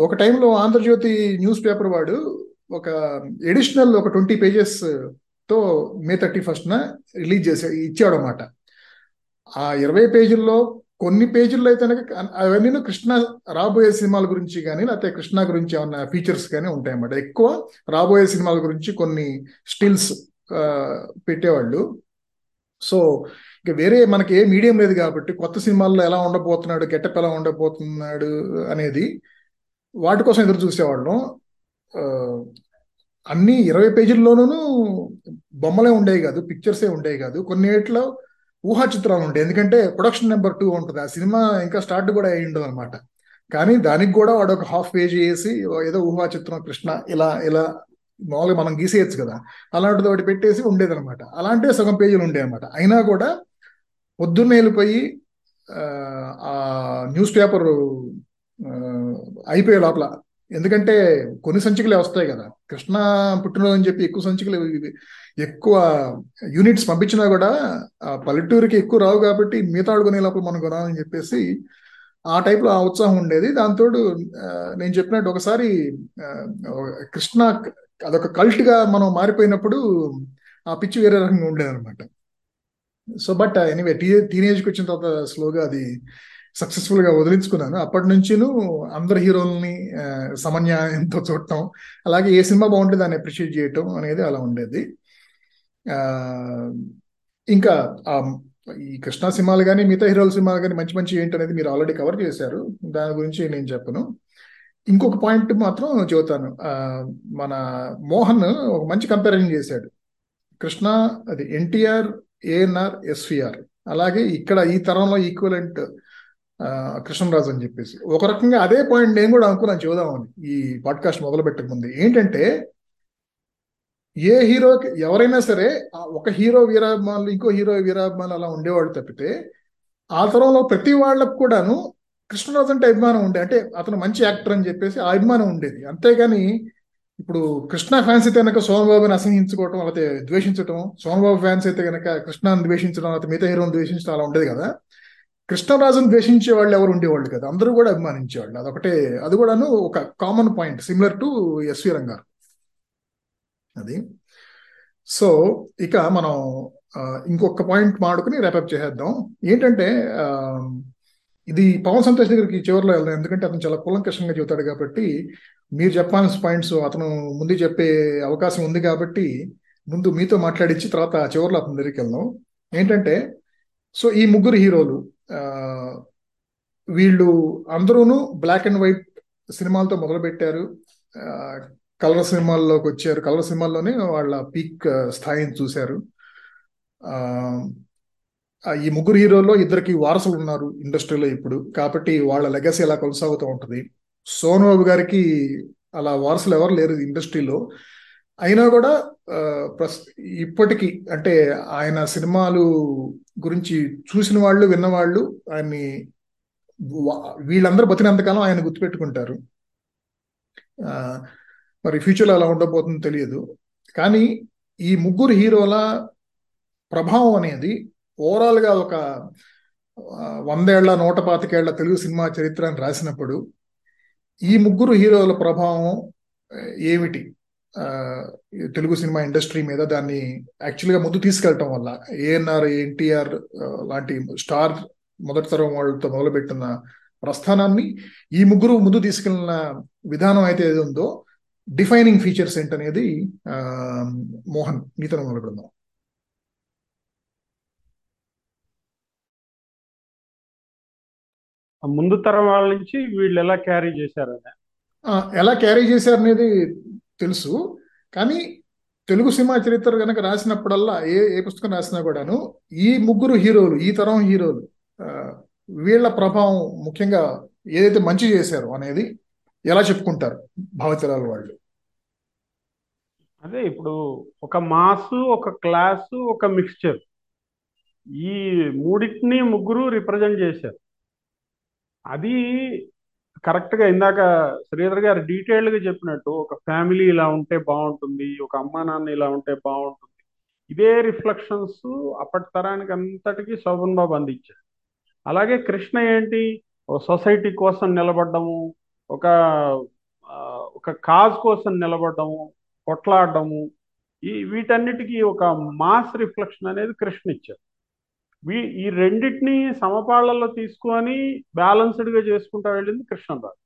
ఒక టైంలో ఆంధ్రజ్యోతి న్యూస్ పేపర్ వాడు ఒక ఎడిషనల్ ఒక ట్వంటీ పేజెస్తో మే థర్టీ ఫస్ట్న రిలీజ్ చేసే ఇచ్చాడు అనమాట ఆ ఇరవై పేజీల్లో కొన్ని పేజీల్లో అయితే అవన్నీ కృష్ణ రాబోయే సినిమాల గురించి కానీ లేకపోతే కృష్ణ గురించి ఏమన్నా ఫీచర్స్ కానీ ఉంటాయన్నమాట. ఎక్కువ రాబోయే సినిమాల గురించి కొన్ని స్టిల్స్ పెట్టేవాళ్ళు. సో ఇక వేరే మనకి ఏ మీడియం లేదు కాబట్టి కొత్త సినిమాల్లో ఎలా ఉండబోతున్నాడు గెటప్ ఎలా ఉండబోతున్నాడు అనేది వాటి కోసం ఎదురు చూసేవాళ్ళం. అన్ని ఇరవై పేజీల్లోనూ బొమ్మలే ఉండేవి కాదు పిక్చర్సే ఉండేవి కాదు. కొన్నిట్లో ఊహా చిత్రాలు ఉంటాయి. ఎందుకంటే ప్రొడక్షన్ నెంబర్ టూ ఉంటుంది. ఆ సినిమా ఇంకా స్టార్ట్ కూడా అయ్యి ఉండదు అనమాట కానీ దానికి కూడా వాడు ఒక హాఫ్ పేజీ వేసి ఏదో ఊహా చిత్రం కృష్ణ ఇలా ఇలా మామూలుగా మనం గీసేయచ్చు కదా. అలాంటిది ఒకటి పెట్టేసి ఉండేది అనమాట అలాంటి సగం పేజీలు ఉండేవి అనమాట అయినా కూడా పొద్దున్నే వెళ్ళిపోయి ఆ న్యూస్ పేపర్ అయిపోయే లోపల. ఎందుకంటే కొన్ని సంచికలే వస్తాయి కదా. కృష్ణ పుట్టినరోజు అని చెప్పి ఎక్కువ సంచికలు ఎక్కువ యూనిట్స్ పంపించినా కూడా ఆ పల్లెటూరుకి ఎక్కువ రావు కాబట్టి మిగతా ఆడుకునే లోపల మనం కొనాలని చెప్పేసి ఆ టైప్లో ఆ ఉత్సాహం ఉండేది. దాంతో నేను చెప్పినట్టు ఒకసారి కృష్ణ అదొక కల్ట్గా మనం మారిపోయినప్పుడు ఆ పిచ్చి వేరే రకంగా ఉండేది అనమాట సో బట్ ఎనీవే టీ టీనేజ్కి వచ్చిన తర్వాత స్లోగా అది సక్సెస్ఫుల్గా వదిలించుకున్నాను. అప్పటి నుంచిను అందరు హీరోల్ని సమన్యాయంతో చూడటం అలాగే ఏ సినిమా బాగుంటే దాన్ని అప్రిషియేట్ చేయటం అనేది అలా ఉండేది. ఇంకా ఈ కృష్ణా సినిమాలు కానీ మిగతా హీరోల సినిమాలు కానీ మంచి మంచి ఏంటి అనేది మీరు ఆల్రెడీ కవర్ చేశారు. దాని గురించి నేను చెప్పను. ఇంకొక పాయింట్ మాత్రం చెబుతాను. మన మోహన్ ఒక మంచి కంపారిజన్ చేశాడు. కృష్ణ అది ఎన్టీఆర్ ఏఎన్ఆర్ ఎస్విఆర్. అలాగే ఇక్కడ ఈ తరంలో ఈక్వలెంట్ కృష్ణరాజు అని చెప్పేసి. ఒక రకంగా అదే పాయింట్ నేను కూడా అనుకున్నాను చూద్దామని ఈ పాడ్కాస్ట్ మొదలు పెట్టక ముందు ఏంటంటే ఏ హీరోకి ఎవరైనా సరే ఒక హీరో వీరాభిమానులు ఇంకో హీరో వీరాభిమానులు అలా ఉండేవాళ్ళు తప్పితే ఆ తరంలో ప్రతి వాళ్ళకు కూడాను కృష్ణరాజు అంటే అభిమానం ఉండే అంటే అతను మంచి యాక్టర్ అని చెప్పేసి ఆ అభిమానం ఉండేది. అంతేగాని ఇప్పుడు కృష్ణ ఫ్యాన్స్ అయితే కనుక సోమబాబుని అసహించుకోవటం లేకపోతే ద్వేషించడం సోమబాబు ఫ్యాన్స్ అయితే కనుక కృష్ణాన్ని ద్వేషించడం లేకపోతే మిగతా హీరోని ద్వేషించడం అలా ఉండేది కదా. కృష్ణరాజును ద్వేషించే వాళ్ళు ఎవరు ఉండేవాళ్ళు కదా. అందరూ కూడా అభిమానించేవాళ్ళు. అదొకటే అది కూడాను ఒక common point similar to SV Rangaru అది. సో ఇక మనం ఇంకొక పాయింట్ మాడుకుని ర్యాపప్ చేసేద్దాం. ఏంటంటే ఇది పవన్ సంతోష్ దగ్గరికి చివరిలో వెళ్దాం. ఎందుకంటే అతను చాలా కులంకషంగా చెబుతాడు కాబట్టి మీరు చెప్పాల్సిన పాయింట్స్ అతను ముందు చెప్పే అవకాశం ఉంది కాబట్టి ముందు మీతో మాట్లాడించి తర్వాత చివరిలో అతని దగ్గరికి వెళ్దాం. ఏంటంటే సో ఈ ముగ్గురు హీరోలు వీళ్ళు అందరూను బ్లాక్ అండ్ వైట్ సినిమాలతో మొదలుపెట్టారు. కలర్ సినిమాల్లోకి వచ్చారు. కలర్ సినిమాల్లోనే వాళ్ళ పీక్ స్థాయిని చూశారు. ఈ ముగ్గురు హీరోల్లో ఇద్దరికి వారసులు ఉన్నారు ఇండస్ట్రీలో ఇప్పుడు. కాబట్టి వాళ్ళ లెగసీ ఎలా కొనసాగుతూ ఉంటుంది. సోనబాబు గారికి అలా వారసులు ఎవరు లేరు ఇండస్ట్రీలో. అయినా కూడా ప్రస్ ఇప్పటికీ అంటే ఆయన సినిమాలు గురించి చూసిన వాళ్ళు విన్నవాళ్ళు ఆయన్ని వా- వీళ్ళందరూ బతినంతకాలం ఆయన గుర్తుపెట్టుకుంటారు. మరి ఫ్యూచర్లో అలా ఉండబోతుందో తెలియదు. కానీ ఈ ముగ్గురు హీరోల ప్రభావం అనేది ఓవరాల్గా ఒక వందేళ్ళ నూట పాతికేళ్ళ తెలుగు సినిమా చరిత్రను రాసినప్పుడు ఈ ముగ్గురు హీరోల ప్రభావం ఏమిటి? తెలుగు సినిమా ఇండస్ట్రీ మీద దాన్ని యాక్చువల్గా ముందు తీసుకెళ్ళటం వల్ల ఏఎన్ఆర్ ఎన్టీఆర్ లాంటి స్టార్ మొదటి తరం వాళ్ళతో మొదలుపెట్టిన ప్రస్థానాన్ని ఈ ముగ్గురు ముందు తీసుకెళ్ళిన విధానం అయితే ఏది ఉందో డిఫైనింగ్ ఫీచర్స్ ఏంటనేది మోహన్ నీతను మొదలు పెడదాం. ముందు తరం వాళ్ళ నుంచి వీళ్ళు ఎలా క్యారీ చేశారని ఎలా క్యారీ చేశారు అనేది తెలుసు. కానీ తెలుగు సినిమా చరిత్ర కనుక రాసినప్పుడల్లా ఏ ఏ పుస్తకం రాసినా కూడాను ఈ ముగ్గురు హీరోలు ఈ తరం హీరోలు వీళ్ళ ప్రభావం ముఖ్యంగా ఏదైతే మంచి చేశారో అనేది ఎలా చెప్పుకుంటారు భావతరాల వాళ్ళు? అదే ఇప్పుడు ఒక మాసు ఒక క్లాసు ఒక మిక్స్చర్. ఈ మూడింటిని ముగ్గురు రిప్రజెంట్ చేశారు. అది కరెక్ట్గా ఇందాక శ్రీధర్ గారు డీటెయిల్డ్గా చెప్పినట్టు ఒక ఫ్యామిలీ ఇలా ఉంటే బాగుంటుంది ఒక అమ్మా నాన్న ఇలా ఉంటే బాగుంటుంది. ఇదే రిఫ్లెక్షన్స్ అప్పటి తరానికి అంతటికీ శోభన్ బాబు అందించారు. అలాగే కృష్ణ ఏంటి? ఒక సొసైటీ కోసం నిలబడ్డము ఒక ఒక కాజ్ కోసం నిలబడ్డము కొట్లాడము ఈ వీటన్నిటికీ ఒక మాస్ రిఫ్లెక్షన్ అనేది కృష్ణ ఇచ్చారు. వీ ఈ రెండింటిని సమపాళ్ళలో తీసుకొని బ్యాలన్స్డ్గా చేసుకుంటా వెళ్ళింది కృష్ణరాజు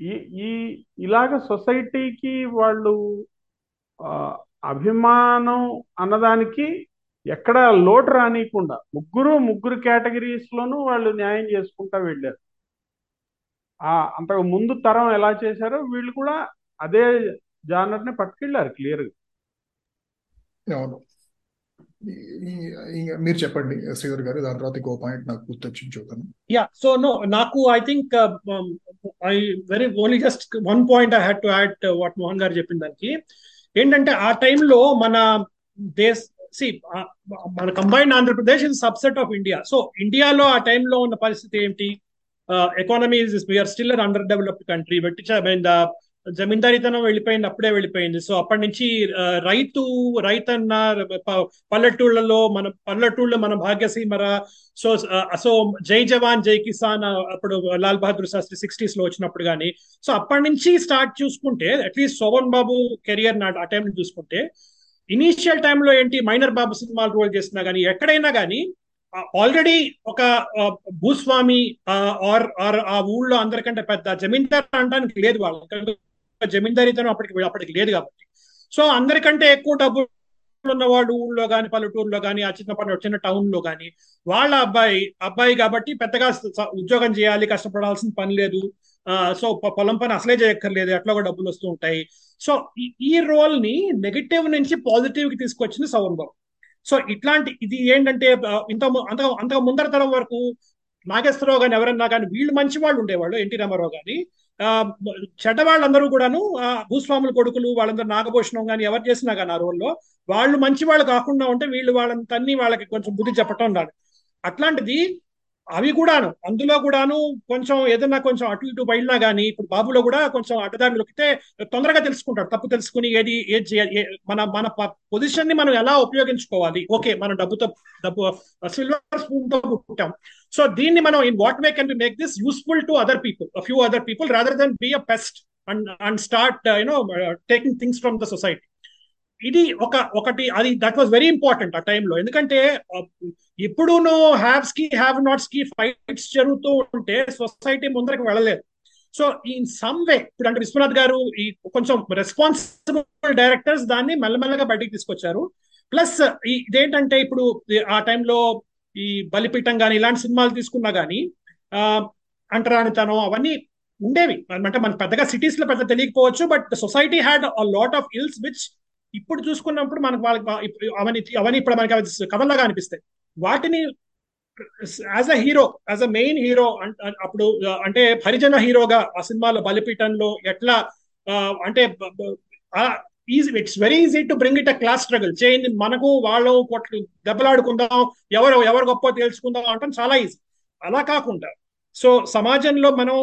ఈ ఈ ఇలాగ సొసైటీకి వాళ్ళు ఆ, అభిమానం అన్నదానికి ఎక్కడ లోటు రానియకుండా ముగ్గురు ముగ్గురు కేటగిరీస్ లోనూ వాళ్ళు న్యాయం చేసుకుంటా వెళ్ళారు. అంతకు ముందు తరం ఎలా చేశారో వీళ్ళు కూడా అదే జానర్ని పట్టుకెళ్ళారు క్లియర్గా అవును మీరు చెప్పండి శ్రీధర్ గారు దాని తర్వాత ఇంకో పాయింట్ నాకు గుర్తొచ్చింది చూద్దాం. Yeah, so no, Naku, I think uh, um, I very only just one point I had to add uh, what Mohan గారు చెప్పిన దానికి. ఏంటంటే ఆ టైంలో మన దేశ్ సి మన combined Andhra Pradesh is subset of India so ఇండియాలో ఆ టైంలో ఉన్న పరిస్థితి ఏంటి? Economy we're still an underdeveloped country బట్టి జమీందారీతనం వెళ్ళిపోయింది అప్పుడే వెళ్ళిపోయింది. సో అప్పటి నుంచి రైతు రైతన్న పల్లెటూళ్ళలో మన పల్లెటూళ్ళలో మన భాగ్యసీమర సో సో జై జవాన్ జై కిసాన్ అప్పుడు లాల్ బహదూర్ శాస్త్రి సిక్స్టీస్లో వచ్చినప్పుడు కానీ సో అప్పటి నుంచి స్టార్ట్ చూసుకుంటే at least Sobhan Babu career not ఆ టైం చూసుకుంటే ఇనీషియల్ టైంలో ఏంటి మైనర్ బాబు సినిమాలు రోల్ చేసినా కానీ ఎక్కడైనా కానీ ఆల్రెడీ ఒక ఆ, భూస్వామి ఆర్ ఆర్ ఆ ఊళ్ళో అందరికంటే పెద్ద జమీందార్ అనడానికి లేదు వాళ్ళు జమీందారీతనం అప్పటికి అప్పటికి లేదు కాబట్టి. సో అందరికంటే ఎక్కువ డబ్బు ఉన్నవాడు ఊళ్ళో కానీ పల్లెటూరులో కానీ ఆ చిన్న పని చిన్న టౌన్లో కానీ వాళ్ళ అబ్బాయి అబ్బాయి కాబట్టి పెద్దగా ఉద్యోగం చేయాలి కష్టపడాల్సిన పని లేదు. సో పొలం పని అసలే చేయక్కర్లేదు ఎట్లా డబ్బులు వస్తూ ఉంటాయి. సో ఈ- ఈ రోల్ని నెగటివ్ నుంచి పాజిటివ్కి తీసుకొచ్చింది సవన్ బాబు సో ఇట్లాంటి ఇది ఏంటంటే ఇంత అంత అంతకు ముందర తరం వరకు నాగేశ్వరరావు కానీ ఎవరన్నా కానీ వీళ్ళు మంచి వాళ్ళు ఉండేవాళ్ళు ఎన్టీ రామారావు కానీ ఆ, చెడ్డ వాళ్ళందరూ కూడాను భూస్వాముల కొడుకులు వాళ్ళందరూ నాగభూషణం కానీ ఎవరు చేసినా కానీ ఆ రోల్లో వాళ్ళు మంచి వాళ్ళు కాకుండా ఉంటే వీళ్ళు వాళ్ళని తన్ని వాళ్ళకి కొంచెం బుద్ధి చెప్పటం ఉండాలి అట్లాంటిది అవి కూడాను అందులో కూడాను కొంచెం ఏదన్నా కొంచెం అటు ఇటు బయలునా కానీ ఇప్పుడు బాబులో కూడా కొంచెం అడ్డదారి దొరికితే తొందరగా తెలుసుకుంటాడు తప్పు తెలుసుకుని ఏది ఏది చేయాలి మన మన పొజిషన్ని మనం ఎలా ఉపయోగించుకోవాలి? ఓకే మనం డబ్బుతో డబ్బు సిల్వర్ స్పూన్తో పుట్టాం. సో దీన్ని మనం in what way can make this useful to other people few other people rather than be a pest and and start you know taking things from the society ఇది ఒక ఒకటి అది దట్ వాస్ వెరీ ఇంపార్టెంట్ ఆ టైంలో ఎందుకంటే ఇప్పుడు హ్యావ్స్కి have నాట్స్కి fights జరుగుతూ ఉంటే సొసైటీ ముందరకు వెళ్ళలేదు. సో ఇన్ సమ్ వే ఇప్పుడు అంటే విశ్వనాథ్ గారు ఈ కొంచెం రెస్పాన్సిబుల్ డైరెక్టర్స్ దాన్ని మెల్లమెల్లగా బయటికి తీసుకొచ్చారు. ప్లస్ ఇదేంటంటే ఇప్పుడు ఆ టైంలో ఈ బలిపీఠం కానీ ఇలాంటి సినిమాలు తీసుకున్నా కానీ అంటరానితనం అవన్నీ ఉండేవి. అంటే మన పెద్దగా సిటీస్లో పెద్ద తెలియకపోవచ్చు but society had a lot of ills which ఇప్పుడు చూసుకున్నప్పుడు మనకు వాళ్ళకి అవన్నీ అవన్నీ ఇప్పుడు మనకి అవి అనిపిస్తాయి. వాటిని as a hero as a main hero అప్పుడు అంటే హరిజన హీరోగా ఆ సినిమాలో బలిపీఠంలో ఎట్లా అంటే easy it's very easy to bring it a class struggle చేయండి మనకు వాళ్ళు కొట్లు దెబ్బలాడుకుందాం ఎవరు ఎవరు గొప్ప తెలుసుకుందాం అంటే చాలా ఈజీ అలా కాకుండా సో సమాజంలో మనం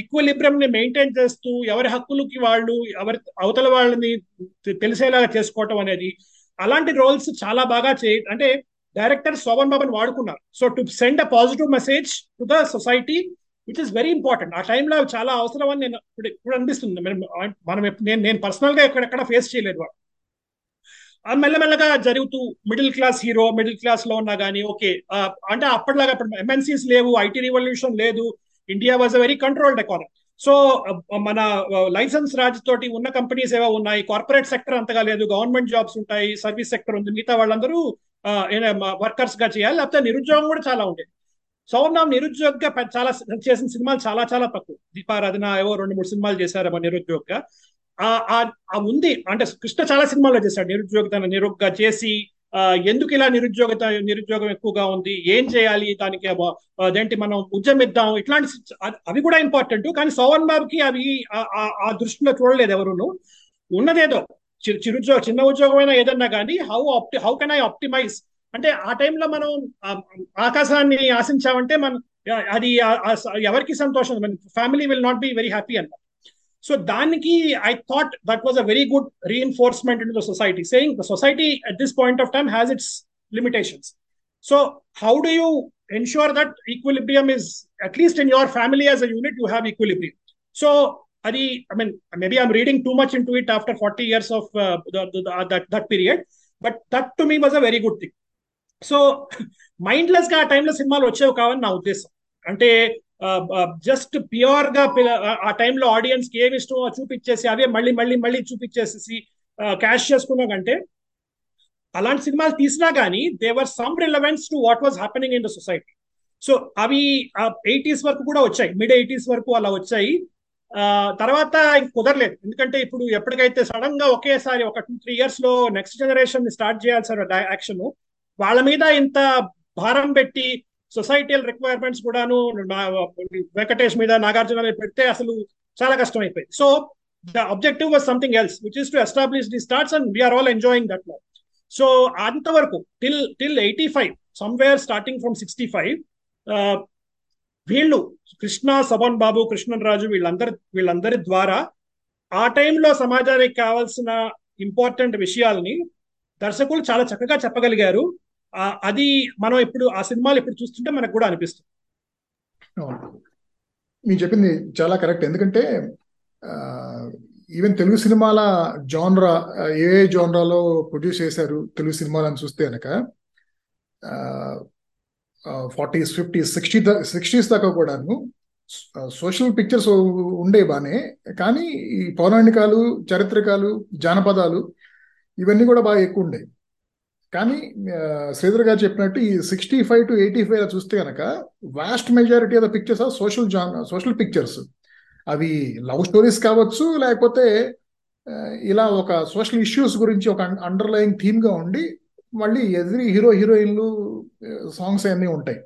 ఈక్వలిబ్రియం ని మెయింటైన్ చేస్తూ ఎవరి హక్కులకి వాళ్ళు ఎవరి అవతల వాళ్ళని తెలిసేలాగా చేసుకోవటం అనేది అలాంటి రోల్స్ చాలా బాగా చే అంటే డైరెక్టర్ శోభన్ బాబుని వాడుకున్నారు. So to send a positive message to the society which is very important ఆ టైంలో చాలా అవసరం అని నేను ఇప్పుడు ఇప్పుడు అనిపిస్తుంది. మనం నేను నేను పర్సనల్గా ఎక్కడెక్కడ ఫేస్ చేయలేదు. మెల్లమెల్లగా జరుగుతూ మిడిల్ క్లాస్ హీరో మిడిల్ క్లాస్లో ఉన్నా కానీ ఓకే అంటే అప్పటిలాగా అప్పుడు ఎంఎన్సీస్ లేవు ఐటీ రివల్యూషన్ లేదు India was a very controlled economy so మన లైసెన్స్ రాజ్ తోటి ఉన్న కంపెనీస్ ఏవో ఉన్నాయి కార్పొరేట్ సెక్టర్ అంతగా లేదు గవర్నమెంట్ జాబ్స్ ఉంటాయి సర్వీస్ సెక్టర్ ఉంది మిగతా వాళ్ళందరూ వర్కర్స్గా చేయాలి లేకపోతే నిరుద్యోగం కూడా చాలా ఉండేది. సౌర్ణం నిరుద్యోగగా చాలా చేసిన సినిమాలు చాలా చాలా తక్కువ. దీపారాధన ఏవో రెండు మూడు సినిమాలు చేశారు నిరుద్యోగగా. ఆ ఉంది. అంటే కృష్ణ చాలా సినిమాల్లో చేశాడు. నిరుద్యోగితను నిరుగ్గా చేసి ఎందుకు ఇలా నిరుద్యోగత నిరుద్యోగం ఎక్కువగా ఉంది? ఏం చేయాలి దానికి? అదేంటి మనం ఉద్యమిద్దాం? ఇట్లాంటి అవి కూడా ఇంపార్టెంట్ కానీ సోవన్ బాబుకి అవి ఆ దృష్టిలో చూడలేదు ఎవరును. ఉన్నదేదో. చిరుద్యోగ చిన్న ఉద్యోగమైనా ఏదన్నా కానీ how opti how can I optimise అంటే ఆ టైంలో మనం ఆకాశాన్ని ఆశించామంటే మనం అది ఎవరికి సంతోషం? Family will not be very happy అన్నమాట. సో దానికి I thought that was a very good reinforcement in the society saying the society at this point of time has its limitations so how do you ensure that equilibrium is at least in your family as a unit you have equilibrium so అది I mean maybe I'm reading too much into it after forty years of that period but that to me was a very good thing so mindless గా ఆ టైంలో సినిమాలు వచ్చేవి కావని నా ఉద్దేశం అంటే జస్ట్ ప్యూర్గా ఆ టైంలో ఆడియన్స్కి ఏమి ఇష్టమో చూపించేసి అవే మళ్ళీ మళ్ళీ మళ్ళీ చూపించేసి క్యాష్ చేసుకున్నా కంటే అలాంటి సినిమాలు తీసినా కానీ they were some relevance to what was happening in the society so అవి ఎయిటీస్ వరకు కూడా వచ్చాయి. మిడ్ ఎయిటీస్ వరకు అలా వచ్చాయి. తర్వాత కుదరలేదు. ఎందుకంటే ఇప్పుడు ఎప్పటికైతే సడన్గా ఒకేసారి ఒక టూ త్రీ ఇయర్స్లో నెక్స్ట్ జనరేషన్ స్టార్ట్ చేయాల్సిన యాక్షన్ వాళ్ళ మీద ఇంత భారం పెట్టి సొసైటీల్ రిక్వైర్మెంట్స్ కూడాను వెంకటేష్ మీద నాగార్జున మీద పెడితే అసలు చాలా కష్టం అయిపోయింది so the objective was something else which is to establish the starts and we're all enjoying that life so అంతవరకు till till eighty five somewhere starting from sixty five వీళ్ళు కృష్ణ సబన్ బాబు కృష్ణన్ రాజు వీళ్ళందరి వీళ్ళందరి ద్వారా ఆ టైంలో సమాజానికి కావాల్సిన ఇంపార్టెంట్ విషయాల్ని దర్శకులు చాలా చక్కగా చెప్పగలిగారు. అది మనం ఇప్పుడు ఆ సినిమాలు ఇప్పుడు చూస్తుంటే మనకు కూడా అనిపిస్తుంది. మీరు చెప్పింది చాలా కరెక్ట్. ఎందుకంటే ఈవెన్ తెలుగు సినిమాల జాన్రా ఏ జాన్రాలో ప్రొడ్యూస్ చేశారు తెలుగు సినిమాలను చూస్తే కనుక ఫార్టీస్ ఫిఫ్టీస్ సిక్స్టీ సిక్స్టీస్ దాకా కూడాను సోషల్ పిక్చర్స్ ఉండే బానే కానీ ఈ పౌరాణికాలు చరిత్రకాలు జానపదాలు ఇవన్నీ కూడా బాగా ఎక్కువ ఉండేవి కానీ శ్రీధర్ గారు చెప్పినట్టు ఈ sixty five to eighty five చూస్తే కనుక vast majority of the pictures are social John social pictures అవి లవ్ స్టోరీస్ కావచ్చు లేకపోతే ఇలా ఒక సోషల్ ఇష్యూస్ గురించి ఒక అండర్లయింగ్ థీమ్గా ఉండి మళ్ళీ ఎదిరి హీరో హీరోయిన్లు సాంగ్స్ అన్నీ ఉంటాయి.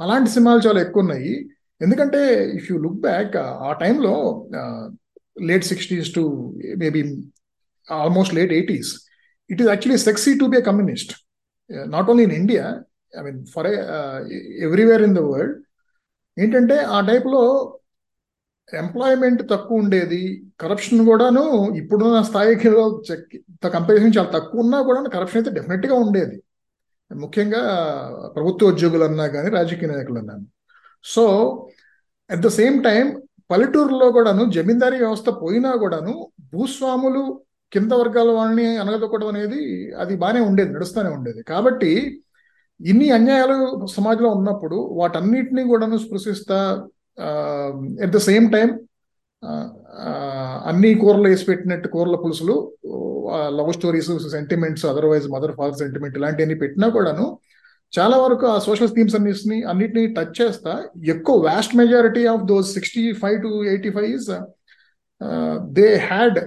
అలాంటి సినిమాలు చాలా ఎక్కువ ఉన్నాయి. ఎందుకంటే ఇఫ్ యూ లుక్ బ్యాక్ ఆ టైంలో late sixties to maybe almost late eighties it is actually sexy to be a communist. Uh, not only in India, I mean, for in the world ఏంటంటే ఆ టైప్లో ఎంప్లాయ్మెంట్ తక్కువ ఉండేది corruption కూడాను ఇప్పుడున్న స్థాయికి కంపారిజన్ చాలా తక్కువ ఉన్నా కూడా కరప్షన్ అయితే డెఫినెట్గా ఉండేది. ముఖ్యంగా ప్రభుత్వ ఉద్యోగులు అన్నా కానీ రాజకీయ నాయకులు అన్నా so at the same time పల్లెటూరులో కూడాను జమీందారీ వ్యవస్థ పోయినా కూడాను భూస్వాములు కింద వర్గాల వాళ్ళని అనగదొక్కడం అనేది అది బాగానే ఉండేది నడుస్తూనే ఉండేది. కాబట్టి ఇన్ని అన్యాయాలు సమాజంలో ఉన్నప్పుడు వాటన్నిటినీ కూడాను స్పృశిస్తా ఎట్ ద సేమ్ టైం అన్ని కూరలు వేసి పెట్టినట్టు కూరల పులుసులు love stories sentiments otherwise mother father sentiment ఇలాంటివన్నీ పెట్టినా కూడాను చాలా వరకు ఆ సోషల్ థీమ్స్ అన్నిటిని అన్నిటిని టచ్ చేస్తా. ఎక్కువ vast majority of those sixty five to eighty five is they had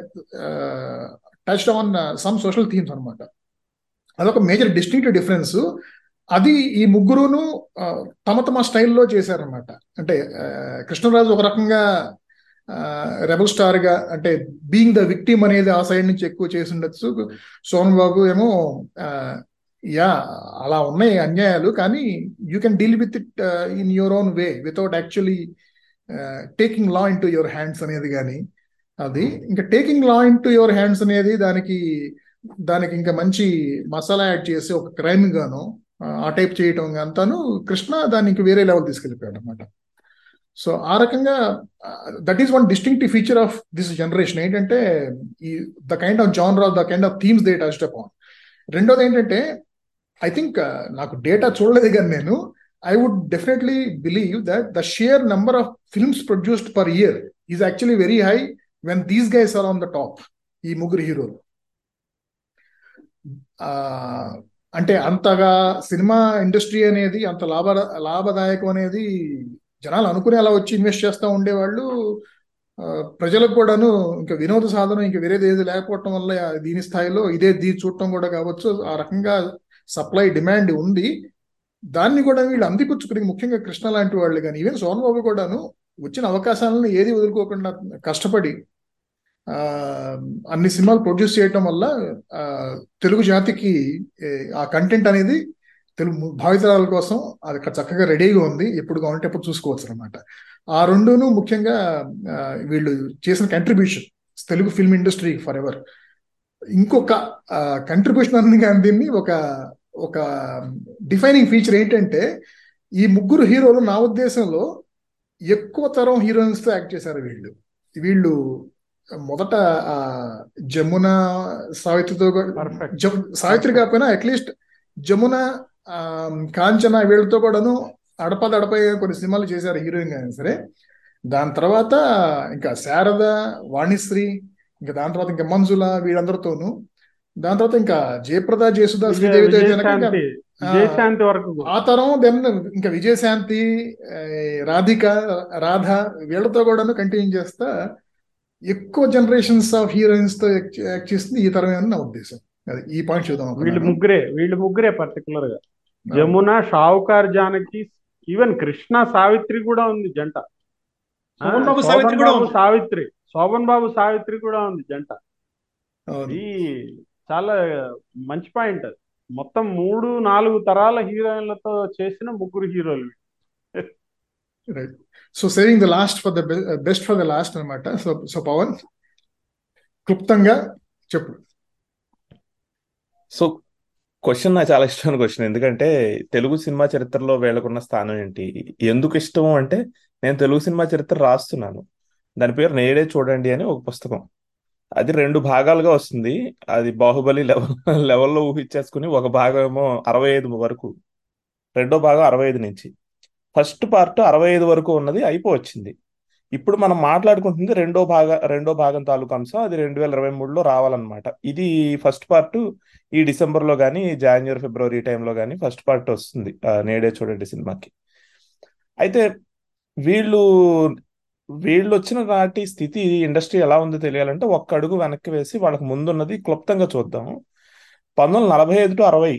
touched on some social themes అనమాట అదొక మేజర్ డిస్టింక్ట్ డిఫరెన్స్ అది ఈ ముగ్గురును తమ తమ స్టైల్లో చేశారనమాట అంటే కృష్ణరాజు ఒక రకంగా రెబల్ స్టార్గా అంటే బీయింగ్ ద విక్టిమ్ అనేది ఆ సైడ్ నుంచి ఎక్కువ చేసి ఉండొచ్చు. సోన్ బాబు ఏమో యా అలా ఉన్నాయి అన్యాయాలు కానీ you can deal with it in your own way without actually taking law into your hands అనేది కానీ అది. ఇంకా taking law into your hands అనేది దానికి దానికి ఇంకా మంచి మసాలా యాడ్ చేసి ఒక క్రైమ్ గాను ఆ టైప్ చేయటం అంతాను కృష్ణ దానికి వేరే లెవెల్ తీసుకెళ్ళిపోయాడు అనమాట సో ఆ రకంగా that is one distinctive feature of this generation ఏంటంటే ఈ the kind of genre the kind of themes they touched upon రెండోది ఏంటంటే ఐ థింక్ నాకు డేటా చూడలేదు కానీ నేను I would definitely believe that the sheer number of films produced per year is actually very high when these guys are on the top ఈ ముగ్గురు హీరోలు అంటే అంతగా సినిమా ఇండస్ట్రీ అనేది అంత లాభ లాభదాయకం అనేది జనాలు అనుకుని అలా వచ్చి ఇన్వెస్ట్ చేస్తూ ఉండేవాళ్ళు ప్రజలకు కూడాను ఇంకా వినోద సాధనం ఇంకా వేరేది ఏది లేకపోవటం వల్ల దీని స్థాయిలో ఇదే దీ చూడటం కూడా కావచ్చు. ఆ రకంగా సప్లై డిమాండ్ ఉంది. దాన్ని కూడా వీళ్ళు అందిపుచ్చుకుని ముఖ్యంగా కృష్ణ లాంటి వాళ్ళు కానీ ఈవెన్ సోన్ బాబు కూడాను వచ్చిన అవకాశాలను ఏది వదులుకోకుండా కష్టపడి అన్ని సినిమాలు ప్రొడ్యూస్ చేయటం వల్ల తెలుగు జాతికి ఆ కంటెంట్ అనేది తెలుగు భావితరాల కోసం అది చక్కగా రెడీగా ఉంది. ఎప్పుడు కావాలంటే ఎప్పుడు చూసుకోవచ్చు అనమాట ఆ రెండును ముఖ్యంగా వీళ్ళు చేసిన contribution Telugu film industry forever ఇంకొక కంట్రిబ్యూషన్ అంది కానీ దీన్ని ఒక ఒక డిఫైనింగ్ ఫీచర్ ఏంటంటే ఈ ముగ్గురు హీరోలు నా ఉద్దేశంలో ఎక్కువ తరం హీరోయిన్స్తో యాక్ట్ చేశారు వీళ్ళు. వీళ్ళు మొదట జమున సావిత్రితో సావిత్రి కాకపోయినా అట్లీస్ట్ జమున కాంచన వీళ్ళతో కూడాను అడపదడపై కొన్ని సినిమాలు చేశారు హీరోయిన్ అయినా సరే. దాని తర్వాత ఇంకా శారద వాణిశ్రీ ఇంకా దాని తర్వాత ఇంకా మంజుల వీళ్ళందరితోనూ. దాని తర్వాత ఇంకా జయప్రద జయసుధ శ్రీదేవితో విజయశాంతి వరకు ఆ తరం దెన్ ఇంకా విజయశాంతి రాధిక రాధ వీళ్ళతో కూడాను కంటిన్యూ చేస్తా ఎక్కువ జనరేషన్స్ ఆఫ్ హీరోయిన్స్తో యాక్ట్ చేస్తుంది ఈ తరమే అని నా ఉద్దేశం. అది ఈ పాయింట్ చూద్దాం వీళ్ళు ముగ్గురే వీళ్ళు ముగ్గురే పర్టికులర్గా. జమున షావుకార్ జానకి ఈవెన్ కృష్ణ సావిత్రి కూడా ఉంది జంట. సావిత్రి శోభన్ బాబు సావిత్రి కూడా ఉంది జంట. ఈ చాలా మంచి పాయింట్ అది. మొత్తం మూడు నాలుగు తరాల హీరోయిన్లతో చేసిన ముగ్గురు హీరోలు. Right so saving the last for the best for the last అనమాట సో సో పవన్ క్లుప్తంగా చెప్పు. సో క్వశ్చన్ నాకు చాలా ఇష్టమైన క్వశ్చన్ ఎందుకంటే తెలుగు సినిమా చరిత్రలో వీళ్ళకున్న స్థానం ఏంటి? ఎందుకు ఇష్టం అంటే నేను తెలుగు సినిమా చరిత్ర రాస్తున్నాను. దాని పేరు నేడే చూడండి అని ఒక పుస్తకం. అది రెండు భాగాలుగా వస్తుంది. అది బాహుబలి లెవెల్ లెవెల్లో ఊహించేసుకుని ఒక భాగం ఏమో అరవై ఐదు వరకు. రెండో భాగం అరవై ఐదు నుంచి. ఫస్ట్ పార్ట్ అరవై ఐదు వరకు ఉన్నది అయిపోవచ్చింది. ఇప్పుడు మనం మాట్లాడుకుంటుంది రెండో భాగ రెండో భాగం తాలూకు అంశం అది రెండు వేల ఇరవై మూడులో రావాలన్నమాట. ఇది ఫస్ట్ పార్ట్ ఈ డిసెంబర్లో కానీ జాన్యువరి ఫిబ్రవరి టైంలో కానీ ఫస్ట్ పార్ట్ వస్తుంది నేడే చూడండి సినిమాకి. అయితే వీళ్ళు వీళ్ళు వచ్చిన నాటి స్థితి ఇండస్ట్రీ ఎలా ఉందో తెలియాలంటే ఒక్క అడుగు వెనక్కి వేసి వాళ్ళకి ముందున్నది క్లుప్తంగా చూద్దాం పంతొమ్మిది వందల నలభై ఐదు టు అరవై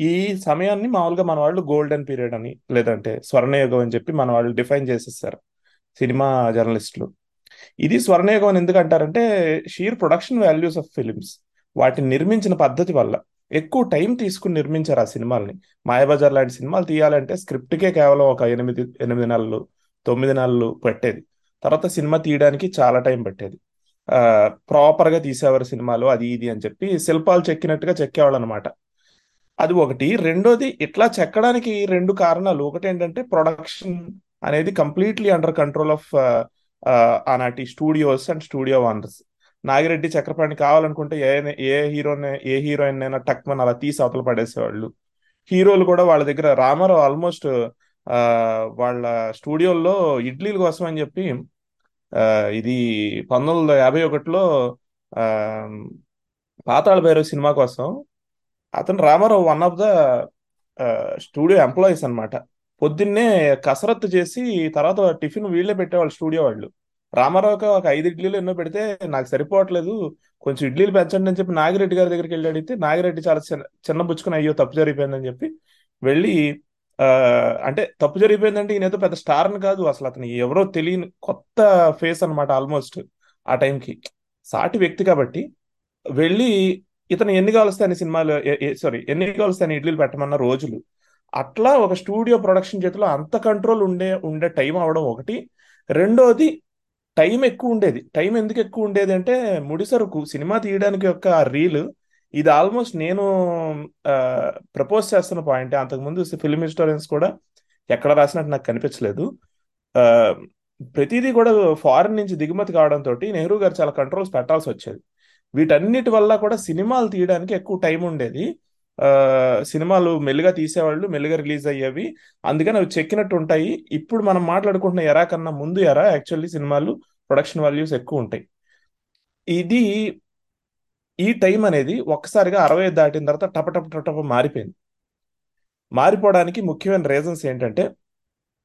ఈ సమయాన్ని మామూలుగా మన వాళ్ళు గోల్డెన్ పీరియడ్ అని లేదంటే స్వర్ణయుగం అని చెప్పి మన వాళ్ళు డిఫైన్ చేసేస్తారు సినిమా జర్నలిస్టులు ఇది స్వర్ణయుగం అని ఎందుకు అంటారంటే sheer production values of films వాటిని నిర్మించిన పద్ధతి వల్ల ఎక్కువ టైం తీసుకుని నిర్మించారు ఆ సినిమాల్ని. మాయాబజార్ లాంటి సినిమాలు తీయాలంటే స్క్రిప్ట్కే కేవలం ఒక ఎనిమిది ఎనిమిది నెలలు తొమ్మిది నెలలు పెట్టేది. తర్వాత సినిమా తీయడానికి చాలా టైం పట్టేది. ప్రాపర్గా తీసేవారు సినిమాలు అది ఇది అని చెప్పి శిల్పాలు చెక్కినట్టుగా చెక్కేవాళ్ళు అనమాట అది ఒకటి. రెండోది ఇట్లా చెక్కడానికి రెండు కారణాలు. ఒకటి ఏంటంటే ప్రొడక్షన్ అనేది కంప్లీట్లీ అండర్ కంట్రోల్ ఆఫ్ ఆనాటి studios and studio owners. Nagi Reddy Chakrapani కావాలనుకుంటే ఏ ఏ హీరోని ఏ హీరోయిన్ అయినా టక్మన్ అలా తీసి అవతల పడేసేవాళ్ళు. హీరోలు కూడా వాళ్ళ దగ్గర రామారావు ఆల్మోస్ట్ వాళ్ళ స్టూడియోల్లో ఇడ్లీల కోసం అని చెప్పి ఇది పంతొమ్మిది వందల యాభై ఒకటిలో పాతాళ భైరవ్ సినిమా కోసం అతను Rama Rao one of the studio employees అనమాట పొద్దున్నే కసరత్తు చేసి తర్వాత టిఫిన్ వీళ్ళే పెట్టేవాళ్ళు స్టూడియో వాళ్ళు. రామారావుకి ఒక ఐదు ఇడ్లీలు ఎన్నో పెడితే నాకు సరిపోవట్లేదు. కొంచెం ఇడ్లీలు పెంచండి అని చెప్పి నాగిరెడ్డి గారి దగ్గరికి వెళ్ళి అడిగితే నాగిరెడ్డి చాలా చిన్న చిన్న బుచ్చుకుని అయ్యో తప్పు జరిగిపోయిందని చెప్పి వెళ్ళి అంటే తప్పు జరిగిపోయిందంటే ఈయన ఏదో పెద్ద స్టార్ అని కాదు. అసలు అతను ఎవరో తెలియని కొత్త ఫేస్ అనమాట ఆల్మోస్ట్ ఆ టైంకి. సాటి వ్యక్తి కాబట్టి వెళ్ళి ఇతను ఎన్ని కాలుస్తే అని సినిమాలు సారీ ఎన్ని కాలుస్తే అని ఇడ్లీలు పెట్టమన్న రోజులు. అట్లా ఒక స్టూడియో ప్రొడక్షన్ చేతిలో అంత కంట్రోల్ ఉండే ఉండే టైం అవడం ఒకటి. రెండోది టైం ఎక్కువ ఉండేది. టైం ఎందుకు ఎక్కువ ఉండేది అంటే ముడిసరుకు సినిమా తీయడానికి యొక్క రీల్ ఇది ఆల్మోస్ట్ నేను ప్రపోజ్ చేస్తున్న పాయింట్ అంతకుముందు ఫిల్మ్ హిస్టోరియన్స్ కూడా ఎక్కడ రాసినట్టు నాకు కనిపించలేదు. ప్రతిదీ కూడా ఫారిన్ నుంచి దిగుమతి కావడంతో నెహ్రూ గారు చాలా కంట్రోల్స్ పెట్టాల్సి వచ్చేది. వీటన్నిటి వల్ల కూడా సినిమాలు తీయడానికి ఎక్కువ టైం ఉండేది. సినిమాలు మెల్లిగా తీసేవాళ్ళు మెల్లిగా రిలీజ్ అయ్యేవి. అందుకని అవి చెక్కినట్టు ఉంటాయి. ఇప్పుడు మనం మాట్లాడుకుంటున్న ఎరా కన్నా ముందు ఎరా యాక్చువల్లీ సినిమాలు ప్రొడక్షన్ వాల్యూస్ ఎక్కువ ఉంటాయి. ఇది ఈ టైం అనేది ఒక్కసారిగా అరవై దాటిన తర్వాత టపటప టప టప మారిపోయింది. మారిపోవడానికి ముఖ్యమైన రీజన్స్ ఏంటంటే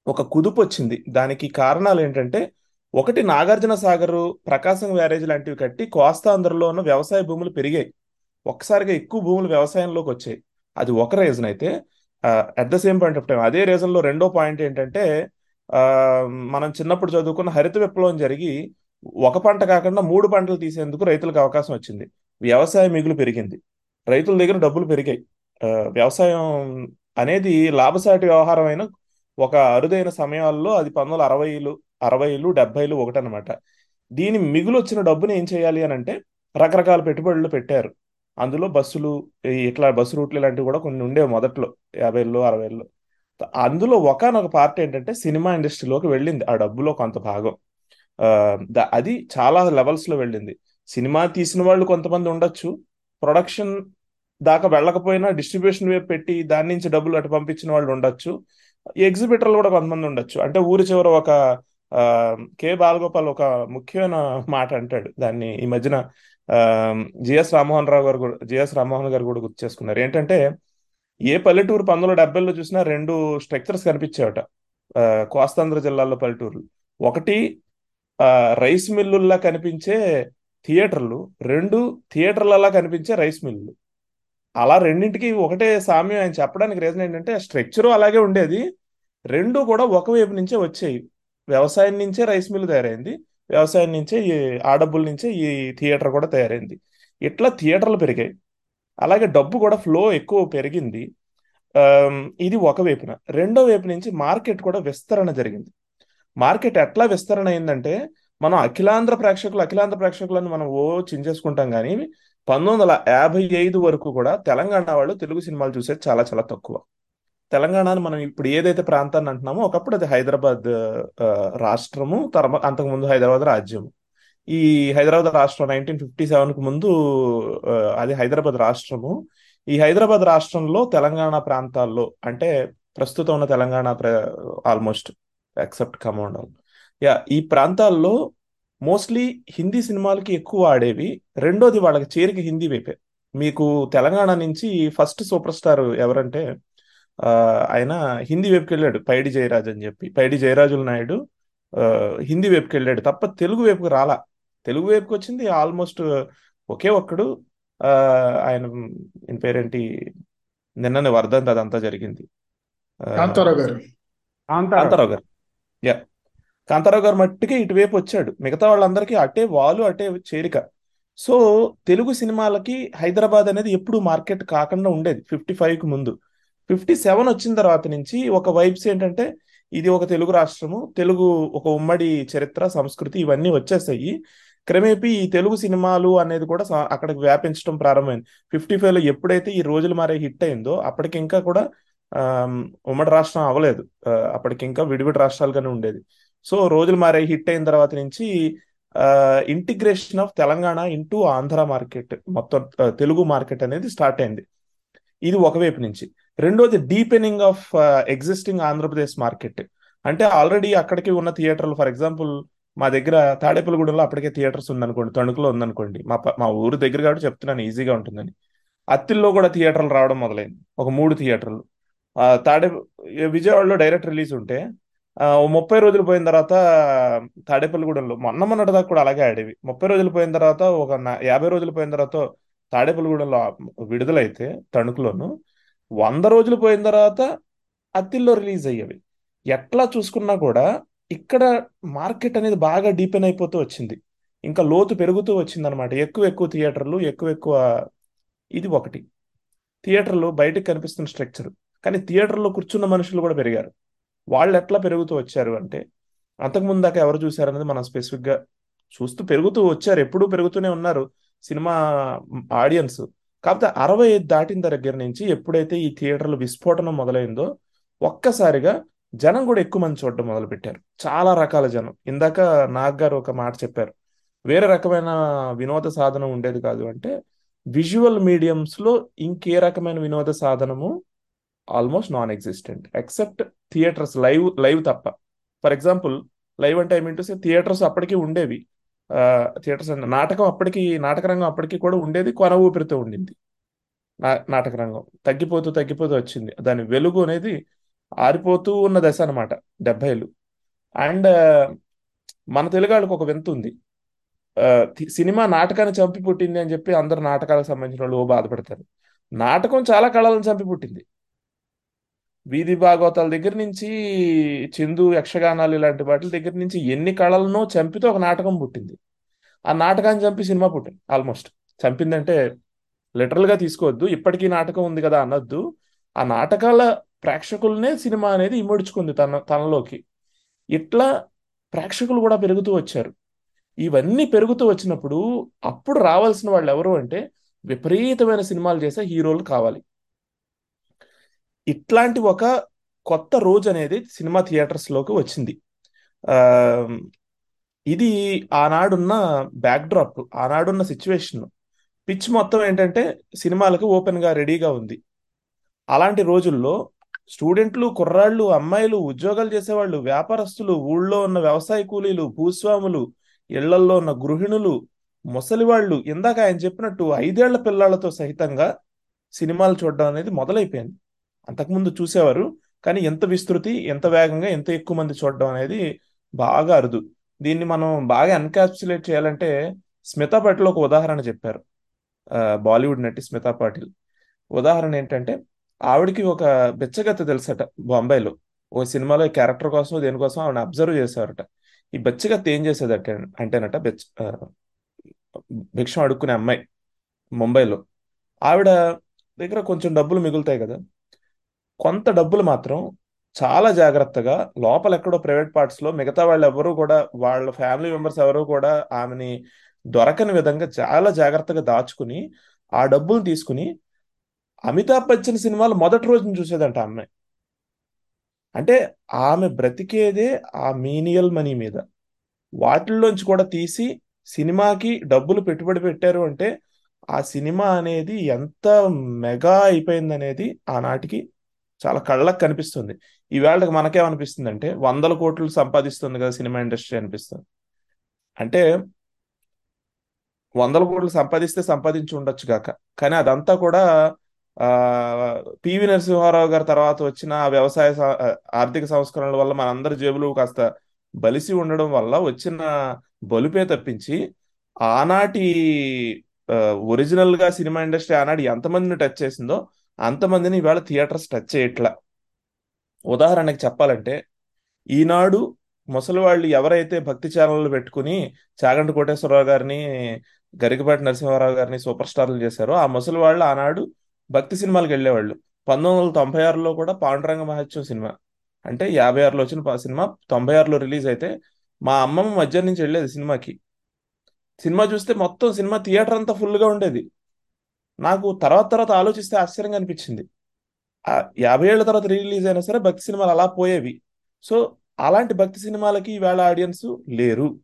ఒక కుదుపు వచ్చింది. దానికి కారణాలు ఏంటంటే ఒకటి నాగార్జున సాగర్ ప్రకాశం బ్యారేజ్ లాంటివి కట్టి కోస్తాంధ్రలో ఉన్న వ్యవసాయ భూములు పెరిగాయి. ఒక్కసారిగా ఎక్కువ భూములు వ్యవసాయంలోకి వచ్చాయి. అది ఒక రీజన్ అయితే at the same point of time అదే రీజన్లో రెండో పాయింట్ ఏంటంటే మనం చిన్నప్పుడు చదువుకున్న హరిత విప్లవం జరిగి ఒక పంట కాకుండా మూడు పంటలు తీసేందుకు రైతులకు అవకాశం వచ్చింది. వ్యవసాయ మిగులు పెరిగింది. రైతుల దగ్గర డబ్బులు పెరిగాయి. వ్యవసాయం అనేది లాభసాటి వ్యవహారమైన ఒక అరుదైన సమయాల్లో అది పంతొమ్మిది అరవైలు అరవైలు డెబ్బైలు ఒకటనమాట దీని మిగులు వచ్చిన డబ్బుని ఏం చేయాలి అని అంటే రకరకాల పెట్టుబడులు పెట్టారు. అందులో బస్సులు ఇట్లా బస్సు రూట్లు ఇలాంటివి కూడా కొన్ని ఉండేవి మొదట్లో యాభైలో అరవైలో అందులో ఒకనొక పార్ట్ ఏంటంటే సినిమా ఇండస్ట్రీలోకి వెళ్ళింది ఆ డబ్బులో కొంత భాగం. అది చాలా లెవెల్స్లో వెళ్ళింది. సినిమా తీసిన వాళ్ళు కొంతమంది ఉండొచ్చు. ప్రొడక్షన్ దాకా వెళ్ళకపోయినా డిస్ట్రిబ్యూషన్ వైపు పెట్టి దాని నుంచి డబ్బులు అటు పంపించిన వాళ్ళు ఉండొచ్చు. ఎగ్జిబిటర్లు కూడా కొంతమంది ఉండొచ్చు. అంటే ఊరి చివర ఒక కె. బాలగోపాల్ ఒక ముఖ్యమైన మాట అంటాడు. దాన్ని ఈ మధ్యన జిఎస్ రామ్మోహన్ రావు గారు కూడా జిఎస్ రామ్మోహన్ గారు కూడా గుర్తు చేసుకున్నారు. ఏంటంటే ఏ పల్లెటూరు పంతొమ్మిది వందల డెబ్బైలో చూసినా రెండు స్ట్రక్చర్స్ కనిపించాయట. కోస్తాంధ్ర జిల్లాలో పల్లెటూర్లు. ఒకటి ఆ, రైస్ మిల్లుల్లా కనిపించే థియేటర్లు. రెండు థియేటర్లలా కనిపించే రైస్ మిల్లులు అలా రెండింటికి ఒకటే సామ్యం ఆయన చెప్పడానికి రీజన్ ఏంటంటే స్ట్రక్చరు అలాగే ఉండేది. రెండు కూడా ఒకవైపు నుంచే వచ్చాయి. వ్యవసాయం నుంచే రైస్ మిల్ తయారైంది. వ్యవసాయం నుంచే ఈ ఆ డబ్బుల నుంచే ఈ థియేటర్ కూడా తయారైంది. ఇట్లా థియేటర్లు పెరిగాయి. అలాగే డబ్బు కూడా ఫ్లో ఎక్కువ పెరిగింది. ఇది ఒక వైపున. రెండో వైపు నుంచి మార్కెట్ కూడా విస్తరణ జరిగింది. మార్కెట్ ఎట్లా విస్తరణ అయిందంటే మనం అఖిలాంధ్ర ప్రేక్షకులు అఖిలాంధ్ర ప్రేక్షకులను మనం ఓ చించేసుకుంటాం కానీ పంతొమ్మిది వందల యాభై ఐదు వరకు కూడా తెలంగాణ వాళ్ళు తెలుగు సినిమాలు చూసేది చాలా చాలా తక్కువ. తెలంగాణను మనం ఇప్పుడు ఏదైతే ప్రాంతాన్ని అంటున్నామో ఒకప్పుడు అది హైదరాబాద్ రాష్ట్రము తర్వాత అంతకుముందు హైదరాబాద్ రాజ్యము. ఈ హైదరాబాద్ రాష్ట్రం నైన్టీన్ ఫిఫ్టీ సెవెన్కు ముందు అది హైదరాబాద్ రాష్ట్రము. ఈ హైదరాబాద్ రాష్ట్రంలో తెలంగాణ ప్రాంతాల్లో అంటే ప్రస్తుతం ఉన్న తెలంగాణ ఆల్మోస్ట్ ఎక్సెప్ట్ కమాండల్ యా ఈ ప్రాంతాల్లో మోస్ట్లీ హిందీ సినిమాలకి ఎక్కువ ఆడేవి. రెండోది వాళ్ళకి చేరిక హిందీ వైపే. మీకు తెలంగాణ నుంచి ఫస్ట్ సూపర్ స్టార్ ఎవరంటే ఆయన హిందీ వైపుకి వెళ్ళాడు పైడి జయరాజ్ అని చెప్పి. పైడి జయరాజుల నాయుడు హిందీ వైపుకి వెళ్ళాడు. తప్ప తెలుగు వైపుకి రాలా. తెలుగు వైపుకి వచ్చింది ఆల్మోస్ట్ ఒకే ఒక్కడు. ఆయన పేరేంటి? నిన్ననే వర్ధంతి అదంతా జరిగింది. కాంతారావు గారు. కాంతారావు. కాంతారావు గారు. యా. కాంతారావు గారు మట్టికే ఇటువైపు వచ్చాడు. మిగతా వాళ్ళందరికీ అటే వాళ్ళు అటే చేరిక. సో తెలుగు సినిమాలకి హైదరాబాద్ అనేది ఎప్పుడు మార్కెట్ కాకుండా ఉండేది. ఫిఫ్టీ ఫైవ్కి ముందు. ఫిఫ్టీ సెవెన్ వచ్చిన తర్వాత నుంచి ఒక వైబ్స్ ఏంటంటే ఇది ఒక తెలుగు రాష్ట్రము తెలుగు ఒక ఉమ్మడి చరిత్ర సంస్కృతి ఇవన్నీ వచ్చేసాయి. క్రమేపీ ఈ తెలుగు సినిమాలు అనేది కూడా అక్కడికి వ్యాపించడం ప్రారంభమైంది. ఫిఫ్టీ ఫైవ్లో ఎప్పుడైతే ఈ రోజులు మారే హిట్ అయిందో అప్పటికి ఇంకా కూడా ఉమ్మడి రాష్ట్రం అవ్వలేదు. అప్పటికి ఇంకా విడివిడి రాష్ట్రాలుగానే ఉండేది. సో రోజులు మారే హిట్ అయిన తర్వాత నుంచి integration of Telangana into Andhra market మొత్తం తెలుగు మార్కెట్ అనేది స్టార్ట్ అయింది. ఇది ఒకవైపు నుంచి. రెండోది deepening of existing Andhra Pradesh market అంటే ఆల్రెడీ అక్కడికి ఉన్న థియేటర్లు ఫర్ ఎగ్జాంపుల్ మా దగ్గర తాడేపల్లిగూడెంలో అప్పటికే థియేటర్స్ ఉందనుకోండి తణుకులో ఉందనుకోండి. మా మా ఊరు దగ్గర కాబట్టి చెప్తున్నాను ఈజీగా ఉంటుందని. అత్తిల్లో కూడా థియేటర్లు రావడం మొదలైంది. ఒక మూడు థియేటర్లు తాడే విజయవాడలో డైరెక్ట్ రిలీజ్ ఉంటే ముప్పై రోజులు పోయిన తర్వాత తాడేపల్లిగూడెంలో మొన్న మొన్నటి దాకా కూడా అలాగే ఆడేవి. ముప్పై రోజులు పోయిన తర్వాత ఒక యాభై రోజులు పోయిన తర్వాత తాడేపల్లిగూడెంలో విడుదలైతే తణుకులోను వంద రోజులు పోయిన తర్వాత అత్తిల్లో రిలీజ్ అయ్యేవి. ఎట్లా చూసుకున్నా కూడా ఇక్కడ మార్కెట్ అనేది బాగా డీపెన్ అయిపోతూ వచ్చింది. ఇంకా లోతు పెరుగుతూ వచ్చింది అనమాట ఎక్కువ ఎక్కువ థియేటర్లు ఎక్కువ ఎక్కువ ఇది ఒకటి. థియేటర్లు బయటకు కనిపిస్తున్న స్ట్రక్చర్. కానీ థియేటర్లో కూర్చున్న మనుషులు కూడా పెరిగారు. వాళ్ళు ఎట్లా పెరుగుతూ వచ్చారు అంటే అంతకుముందు దాకా ఎవరు చూశారనేది మనం స్పెసిఫిక్గా చూస్తూ పెరుగుతూ వచ్చారు. ఎప్పుడూ పెరుగుతూనే ఉన్నారు సినిమా ఆడియన్స్. కాకపోతే అరవై ఐదు దాటిన దగ్గర నుంచి ఎప్పుడైతే ఈ థియేటర్లు విస్ఫోటనం మొదలైందో ఒక్కసారిగా జనం కూడా ఎక్కువ మంది చూడడం మొదలు పెట్టారు చాలా రకాల జనం. ఇందాక నాగ్ గారు ఒక మాట చెప్పారు. వేరే రకమైన వినోద సాధనం ఉండేది కాదు అంటే విజువల్ మీడియంస్లో ఇంకే రకమైన వినోద సాధనము almost non existent except theatres live live తప్ప. ఫర్ ఎగ్జాంపుల్ లైవ్ అంటే I mean to say theatres అప్పటికి ఉండేవి. థియేటర్స్ నాటకం అప్పటికి నాటక రంగం అప్పటికి కూడా ఉండేది కొన ఊపిరితో ఉండింది. నా నాటక రంగం. తగ్గిపోతూ తగ్గిపోతూ వచ్చింది. దాని వెలుగు అనేది ఆరిపోతూ ఉన్న దశ అనమాట డెబ్బైలు. అండ్ మన తెలుగు వాళ్ళకి ఒక వింత ఉంది. ఆ, సినిమా నాటకాన్ని చంపి పుట్టింది అని చెప్పి అందరు నాటకాలకు సంబంధించిన వాళ్ళు బాధపడతారు. నాటకం చాలా కళలను చంపి పుట్టింది. వీధి భాగవతాల దగ్గర నుంచి చిందు యక్షగానాలు ఇలాంటి వాటి దగ్గర నుంచి ఎన్ని కళలను చంపితే ఒక నాటకం పుట్టింది. ఆ నాటకాన్ని చంపి సినిమా పుట్టింది ఆల్మోస్ట్. చంపిందంటే లిటరల్గా తీసుకోవద్దు ఇప్పటికీ నాటకం ఉంది కదా అనొద్దు. ఆ నాటకాల ప్రేక్షకులనే సినిమా అనేది ఇముడ్చుకుంది తన తనలోకి. ఇట్లా ప్రేక్షకులు కూడా పెరుగుతూ వచ్చారు. ఇవన్నీ పెరుగుతూ వచ్చినప్పుడు అప్పుడు రావాల్సిన వాళ్ళు ఎవరు అంటే విపరీతమైన సినిమాలు చేసే హీరోలు కావాలి. ఇట్లాంటి ఒక కొత్త రోజు అనేది సినిమా థియేటర్స్లోకి వచ్చింది. ఇది ఆనాడున్న బ్యాక్డ్రాప్ ఆనాడున్న సిచ్యువేషన్ పిచ్ మొత్తం ఏంటంటే సినిమాలకు ఓపెన్గా రెడీగా ఉంది. అలాంటి రోజుల్లో స్టూడెంట్లు కుర్రాళ్ళు అమ్మాయిలు ఉద్యోగాలు చేసేవాళ్ళు వ్యాపారస్తులు ఊళ్ళో ఉన్న వ్యవసాయ కూలీలు భూస్వాములు ఇళ్ళల్లో ఉన్న గృహిణులు ముసలివాళ్ళు ఇందాక ఆయన చెప్పినట్టు ఐదేళ్ళ పిల్లలతో సహితంగా సినిమాలు చూడడం అనేది మొదలైపోయింది. అంతకుముందు చూసేవారు కానీ ఎంత విస్తృతి ఎంత వేగంగా ఎంత ఎక్కువ మంది చూడడం అనేది బాగా అరుదు. దీన్ని మనం బాగా ఎన్కాప్సులేట్ చేయాలంటే స్మితా పాటిల్ ఒక ఉదాహరణ చెప్పారు. బాలీవుడ్ నటి స్మితా పాటిల్. ఉదాహరణ ఏంటంటే ఆవిడకి ఒక బెచ్చగత తెలుసట బొంబాయిలో. ఓ సినిమాలో క్యారెక్టర్ కోసం దేనికోసం ఆవిడ అబ్జర్వ్ చేసేవారట. ఈ బెచ్చగత్త ఏం చేసేదట అంటేనట బెచ్చ భిక్షం అడుక్కునే అమ్మాయి ముంబైలో. ఆవిడ దగ్గర కొంచెం డబ్బులు మిగులుతాయి కదా కొంత డబ్బులు మాత్రం చాలా జాగ్రత్తగా లోపల ఎక్కడో ప్రైవేట్ పార్ట్స్లో మిగతా వాళ్ళు ఎవరు కూడా వాళ్ళ ఫ్యామిలీ మెంబర్స్ ఎవరు కూడా ఆమెని దొరకని విధంగా చాలా జాగ్రత్తగా దాచుకుని ఆ డబ్బులు తీసుకుని అమితాబ్ బచ్చన్ సినిమాలు మొదటి రోజున చూసేదంట ఆమె. అమ్మాయి అంటే ఆమె బ్రతికేదే ఆ మీనియల్ మనీ మీద. వాటిల్లోంచి కూడా తీసి సినిమాకి డబ్బులు పెట్టుబడి పెట్టారు అంటే ఆ సినిమా అనేది ఎంత మెగా అయిపోయిందనేది ఆనాటికి చాలా కళ్ళకు కనిపిస్తుంది. ఈవేళకి మనకేమనిపిస్తుంది అంటే వందల కోట్లు సంపాదిస్తుంది కదా సినిమా ఇండస్ట్రీ అనిపిస్తుంది. అంటే వందల కోట్లు సంపాదిస్తే సంపాదించి ఉండొచ్చు కాక. కానీ అదంతా కూడా ఆ పివి నరసింహారావు గారి తర్వాత వచ్చిన వ్యవసాయ ఆర్థిక సంస్కరణల వల్ల మనందరి జేబులు కాస్త బలిసి ఉండడం వల్ల వచ్చిన బలుపే తప్పించి ఆనాటి ఒరిజినల్గా సినిమా ఇండస్ట్రీ ఆనాడు ఎంతమందిని టచ్ చేసిందో అంతమందిని ఇవాళ థియేటర్స్ టచ్ చేయట్లా. ఉదాహరణకి చెప్పాలంటే ఈనాడు ముసలి వాళ్ళు ఎవరైతే భక్తి ఛానళ్ళు పెట్టుకుని చాగంటి కోటేశ్వరరావు గారిని గరికపాటి నరసింహారావు గారిని సూపర్ స్టార్లు చేశారో ఆ ముసలి వాళ్ళు ఆనాడు భక్తి సినిమాలకు వెళ్ళేవాళ్ళు. పంతొమ్మిది వందల తొంభై ఆరులో కూడా పాండురంగ మహత్యం సినిమా. అంటే యాభై ఆరులో వచ్చిన సినిమా తొంభై ఆరులో రిలీజ్ అయితే మా అమ్మమ్మ మధ్యాహ్నం నుంచి వెళ్ళేది సినిమాకి. సినిమా చూస్తే మొత్తం సినిమా థియేటర్ అంతా ఫుల్గా ఉండేది. నాకు తర్వాత తర్వాత ఆలోచిస్తే ఆశ్చర్యంగా అనిపించింది. యాభై ఏళ్ళ తర్వాత రిలీజ్ అయినా సరే భక్తి సినిమాలు అలా పోయేవి. సో అలాంటి భక్తి సినిమాలకి ఈవేళ ఆడియన్స్ లేరు.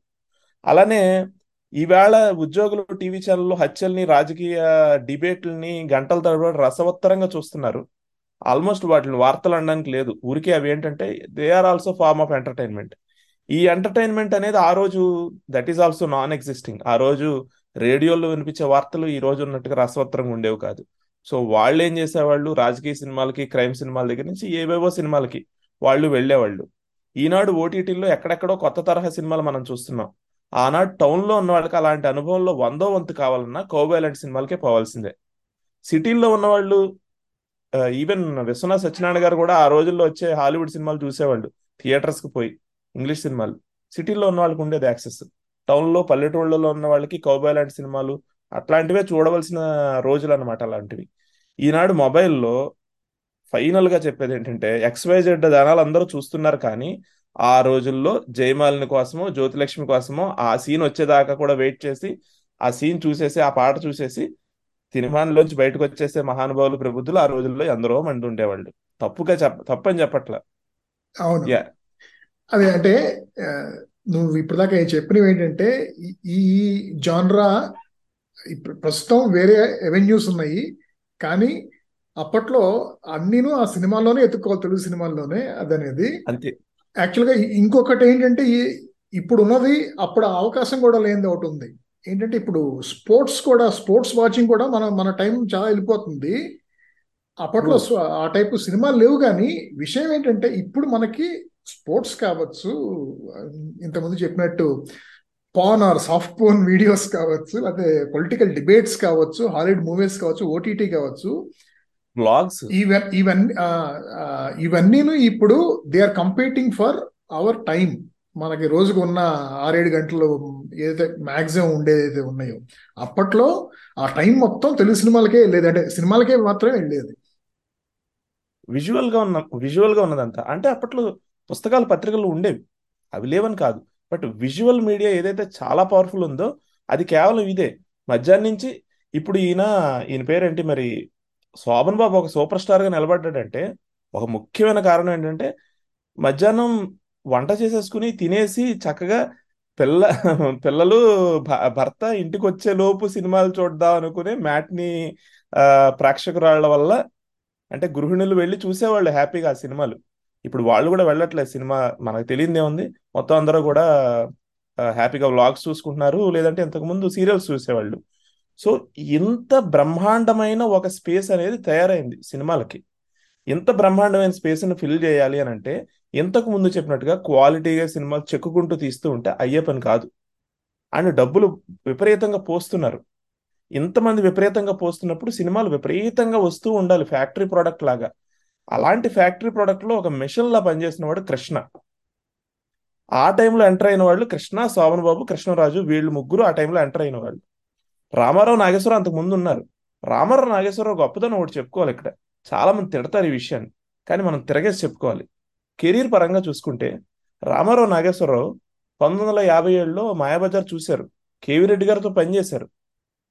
అలానే ఈవేళ ఉద్యోగులు టీవీ ఛానల్లో హత్యల్ని రాజకీయ డిబేట్లని గంటల తరబడి రసవత్తరంగా చూస్తున్నారు. ఆల్మోస్ట్ వాటిని వార్తలు అనడానికి లేదు. ఊరికే అవి ఏంటంటే they are also form of entertainment. ఈ ఎంటర్టైన్మెంట్ అనేది ఆ రోజు that is also non existing. ఆ రోజు రేడియోలో వినిపించే వార్తలు ఈ రోజు ఉన్నట్టుగా రసవత్రంగా ఉండేవి కాదు. సో వాళ్ళు ఏం చేసేవాళ్ళు? రాజకీయ సినిమాలకి క్రైమ్ సినిమాల దగ్గర నుంచి ఏవేవో సినిమాలకి వాళ్ళు వెళ్ళేవాళ్ళు. ఈనాడు ఓటీటీలో ఎక్కడెక్కడో కొత్త తరహా సినిమాలు మనం చూస్తున్నాం. ఆనాడు టౌన్లో ఉన్న వాళ్ళకి అలాంటి అనుభవంలో వందో వంతు కావాలన్నా కౌబాయ్ లాంటి సినిమాలకే పోవాల్సిందే. సిటీల్లో ఉన్న వాళ్ళు ఈవెన్ విశ్వనాథ్ సత్యనారాయణ గారు కూడా ఆ రోజుల్లో వచ్చే హాలీవుడ్ సినిమాలు చూసేవాళ్ళు. థియేటర్స్కి పోయి ఇంగ్లీష్ సినిమాలు. సిటీలో ఉన్న వాళ్ళకి ఉండేది యాక్సెస్. టౌన్లో పల్లెటూళ్ళలో ఉన్న వాళ్ళకి కౌబాయ్ లాంటి సినిమాలు అట్లాంటివే చూడవలసిన రోజులు అనమాట అలాంటివి. ఈనాడు మొబైల్లో ఫైనల్గా చెప్పేది ఏంటంటే ఎక్స్వైజెడ్ జనాలు అందరూ చూస్తున్నారు కానీ ఆ రోజుల్లో జయమాలిని కోసమో జ్యోతిలక్ష్మి కోసమో ఆ సీన్ వచ్చేదాకా కూడా వెయిట్ చేసి ఆ సీన్ చూసేసి ఆ పాట చూసేసి సినిమాలోంచి బయటకు వచ్చేసే మహానుభావులు ప్రబుద్ధులు ఆ రోజుల్లో ఎందరో మంది ఉండేవాళ్ళు. తప్పుగా చెప్ప తప్పని చెప్పట్ల. అవును. అదే అంటే నువ్వు ఇప్పటిదాకా చెప్పినవి ఏంటంటే ఈ- ఈ జాన్రా ఇప్పుడు ప్రస్తుతం వేరే ఎవెన్యూస్ ఉన్నాయి. కానీ అప్పట్లో అన్నీను ఆ సినిమాల్లోనే ఎత్తుక్కోవాలి తెలుగు సినిమాల్లోనే అదనేది. అంతే. యాక్చువల్గా ఇంకొకటి ఏంటంటే ఈ- ఇప్పుడు ఉన్నది అప్పుడు అవకాశం కూడా లేనిది ఒకటి ఉంది. ఏంటంటే ఇప్పుడు స్పోర్ట్స్ కూడా స్పోర్ట్స్ వాచింగ్ కూడా మన మన టైం చాలా వెళ్ళిపోతుంది. అప్పట్లో స్వ- ఆ టైపు సినిమాలు లేవు కానీ విషయం ఏంటంటే ఇప్పుడు మనకి స్పోర్ట్స్ కావచ్చు ఇంతకుముందు చెప్పినట్టు porn or soft porn videos కావచ్చు లేకపోతే పొలిటికల్ డిబేట్స్ కావచ్చు హాలీవుడ్ మూవీస్ కావచ్చు ఓటీటీ కావచ్చు. బ్లాగ్స్ ఈవెన్ ఈవెన్ ఇవన్నీను ఇప్పుడు they are competing for our time మనకి రోజుకు ఉన్న ఆరేడు గంటలు ఏదైతే మ్యాక్సిమం ఉండేదైతే ఉన్నాయో అప్పట్లో ఆ టైం మొత్తం తెలుగు సినిమాలకే వెళ్ళేది. అంటే సినిమాలకే మాత్రమే వెళ్ళేది. విజువల్గా ఉన్న విజువల్గా ఉన్నదంతా. అంటే అప్పట్లో పుస్తకాలు పత్రికలు ఉండేవి. అవి లేవని కాదు. బట్ విజువల్ మీడియా ఏదైతే చాలా పవర్ఫుల్ ఉందో అది కేవలం ఇదే. మధ్యాహ్నం నుంచి ఇప్పుడు ఈయన ఈయన పేరేంటి మరి? శోభన్ బాబు ఒక సూపర్ స్టార్గా నిలబడ్డాడంటే ఒక ముఖ్యమైన కారణం ఏంటంటే మధ్యాహ్నం వంట చేసేసుకుని తినేసి చక్కగా పిల్ల పిల్లలు భ- భర్త ఇంటికి వచ్చే లోపు సినిమాలు చూద్దాం అనుకునే మ్యాట్ని ప్రేక్షకురాళ్ళ వల్ల అంటే గృహిణులు వెళ్ళి చూసేవాళ్ళు హ్యాపీగా ఆ సినిమాలు. ఇప్పుడు వాళ్ళు కూడా వెళ్ళట్లేదు సినిమా. మనకు తెలియదు ఏముంది? మొత్తం అందరూ కూడా హ్యాపీగా వ్లాగ్స్ చూసుకుంటున్నారు. లేదంటే ఇంతకుముందు సీరియల్స్ చూసేవాళ్ళు. సో ఇంత బ్రహ్మాండమైన ఒక స్పేస్ అనేది తయారైంది సినిమాలకి. ఇంత బ్రహ్మాండమైన స్పేస్ని ఫిల్ చేయాలి అని అంటే ఇంతకు ముందు చెప్పినట్టుగా క్వాలిటీగా సినిమాలు చెక్కుకుంటూ తీస్తూ ఉంటే అయ్యే పని కాదు. అండ్ డబ్బులు విపరీతంగా పోస్తున్నారు. ఇంతమంది విపరీతంగా పోస్తున్నప్పుడు సినిమాలు విపరీతంగా వస్తూ ఉండాలి. ఫ్యాక్టరీ ప్రోడక్ట్ లాగా. అలాంటి ఫ్యాక్టరీ ప్రోడక్ట్లో ఒక మిషన్లా పనిచేసిన వాడు కృష్ణ. ఆ టైంలో ఎంటర్ అయిన వాళ్ళు కృష్ణ శోభన్ బాబు కృష్ణరాజు వీళ్ళు ముగ్గురు ఆ టైంలో ఎంటర్ అయిన వాళ్ళు. రామారావు నాగేశ్వరరావు అంతకు ముందు ఉన్నారు. రామారావు నాగేశ్వరరావు గొప్పదనం ఒకటి చెప్పుకోవాలి ఇక్కడ. చాలా మంది తిడతారు ఈ విషయాన్ని. కానీ మనం తిరగేసి చెప్పుకోవాలి. కెరీర్ పరంగా చూసుకుంటే రామారావు నాగేశ్వరరావు పంతొమ్మిది వందల యాభై ఏడులో మాయాబజార్ చూశారు. కేవీ రెడ్డి గారితో పనిచేశారు.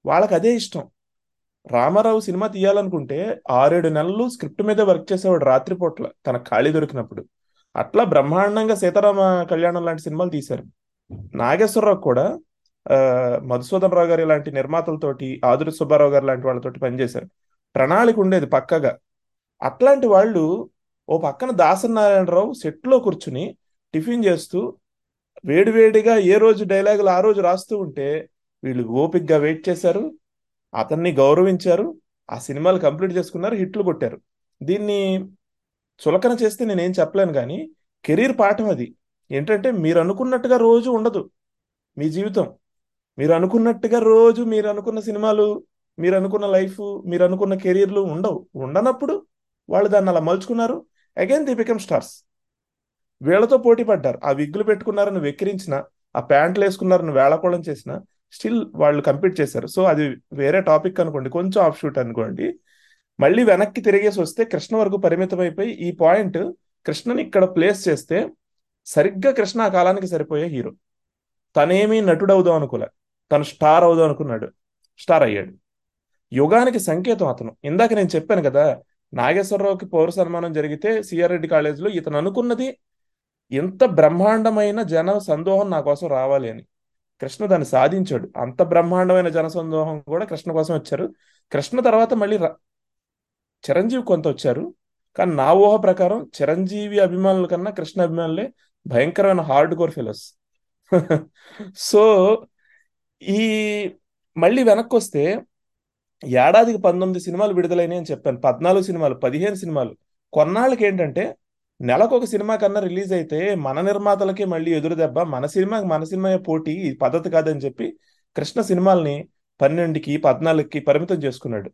వాళ్ళకి అదే ఇష్టం. రామారావు సినిమా తీయాలనుకుంటే ఆరేడు నెలలు స్క్రిప్ట్ మీద వర్క్ చేసేవాడు రాత్రిపూట్ల తన ఖాళీ దొరికినప్పుడు. అట్లా బ్రహ్మాండంగా సీతారామ కళ్యాణం లాంటి సినిమాలు తీశారు. నాగేశ్వరరావు కూడా మధుసూదన్ రావు గారు ఇలాంటి నిర్మాతలతోటి ఆదురి సుబ్బారావు గారు లాంటి వాళ్ళతోటి పనిచేశారు. ప్రణాళిక ఉండేది పక్కగా. అట్లాంటి వాళ్ళు ఓ పక్కన దాసనారాయణరావు సెట్లో కూర్చుని టిఫిన్ చేస్తూ వేడివేడిగా ఏ రోజు డైలాగులు ఆ రోజు రాస్తూ ఉంటే వీళ్ళు ఓపిక్గా వెయిట్ చేశారు. అతన్ని గౌరవించారు ఆ సినిమాలు కంప్లీట్ చేసుకున్నారు హిట్లు కొట్టారు. దీన్ని చులకన చేస్తే నేనేం చెప్పలేను కానీ కెరీర్ పాఠం అది. ఏంటంటే మీరు అనుకున్నట్టుగా రోజు ఉండదు మీ జీవితం. మీరు అనుకున్నట్టుగా రోజు మీరు అనుకున్న సినిమాలు మీరు అనుకున్న లైఫ్ మీరు అనుకున్న కెరీర్లు ఉండవు. ఉండనప్పుడు వాళ్ళు దాన్ని అలా మలుచుకున్నారు. అగైన్ ది బికమ్ స్టార్స్ వీళ్ళతో పోటీ పడ్డారు. ఆ విగ్గులు పెట్టుకున్నారని వెక్కిరించిన ఆ ప్యాంట్లు వేసుకున్నారని వేళకోళం చేసిన స్టిల్ వాళ్ళు కంప్లీట్ చేశారు. సో అది వేరే టాపిక్ అనుకోండి. కొంచెం ఆఫ్ షూట్ అనుకోండి. మళ్ళీ వెనక్కి తిరిగేసి వస్తే కృష్ణ వరకు పరిమితం అయిపోయి ఈ పాయింట్ కృష్ణని ఇక్కడ ప్లేస్ చేస్తే సరిగ్గా కృష్ణ ఆ కాలానికి సరిపోయే హీరో తనేమీ నటుడు అవుదాం అనుకోలే. తను స్టార్ అవుదాం అనుకున్నాడు. స్టార్ అయ్యాడు. యుగానికి సంకేతం అతను. ఇందాక నేను చెప్పాను కదా నాగేశ్వరరావుకి పౌర సన్మానం జరిగితే సిఆర్ రెడ్డి కాలేజీలో ఇతను అనుకున్నది ఇంత బ్రహ్మాండమైన జన సందోహం నా కోసం రావాలి అని. కృష్ణ దాన్ని సాధించాడు. అంత బ్రహ్మాండమైన జనసందోహం కూడా కృష్ణ కోసం వచ్చారు. కృష్ణ తర్వాత మళ్ళీ చిరంజీవి కొంత వచ్చారు. కానీ నా ఊహ ప్రకారం చిరంజీవి అభిమానుల కన్నా కృష్ణ అభిమానులే భయంకరమైన హార్డ్ కోర్ ఫిలోస్ సో ఈ మళ్ళీ వెనక్కి వస్తే ఏడాదికి పంతొమ్మిది సినిమాలు విడుదలైనాయి అని చెప్పాను. పద్నాలుగు సినిమాలు పదిహేను సినిమాలు. కొన్నాళ్ళకి ఏంటంటే నెలకు ఒక సినిమా కన్నా రిలీజ్ అయితే మన నిర్మాతలకే మళ్ళీ ఎదురు దెబ్బ. మన సినిమాకి మన సినిమా పోటీ పద్ధతి కాదని చెప్పి కృష్ణ సినిమాల్ని పన్నెండుకి పద్నాలుగుకి పరిమితం చేసుకున్నాడు.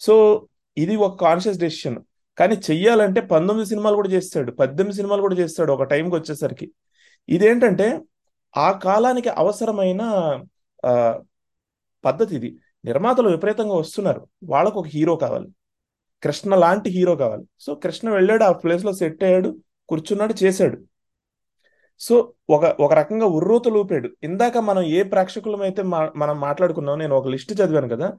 సో ఇది ఒక కాన్షియస్ డెసిషన్ కానీ చెయ్యాలంటే పంతొమ్మిది సినిమాలు కూడా చేస్తాడు. పద్దెనిమిది సినిమాలు కూడా చేస్తాడు ఒక టైంకి వచ్చేసరికి. ఇదేంటంటే ఆ కాలానికి అవసరమైన పద్ధతి ఇది. నిర్మాతలు విపరీతంగా వస్తున్నారు. వాళ్ళకు ఒక హీరో కావాలి. కృష్ణ లాంటి హీరో కావాలి. సో కృష్ణ వెళ్ళాడు ఆ ప్లేస్లో సెట్ అయ్యాడు కూర్చున్నాడు చేశాడు. సో ఒక ఒక రకంగా ఉర్రూత లూపాడు. ఇందాక మనం ఏ ప్రేక్షకులమైతే మా మనం మాట్లాడుకున్నాం నేను ఒక లిస్ట్ చదివాను కదా.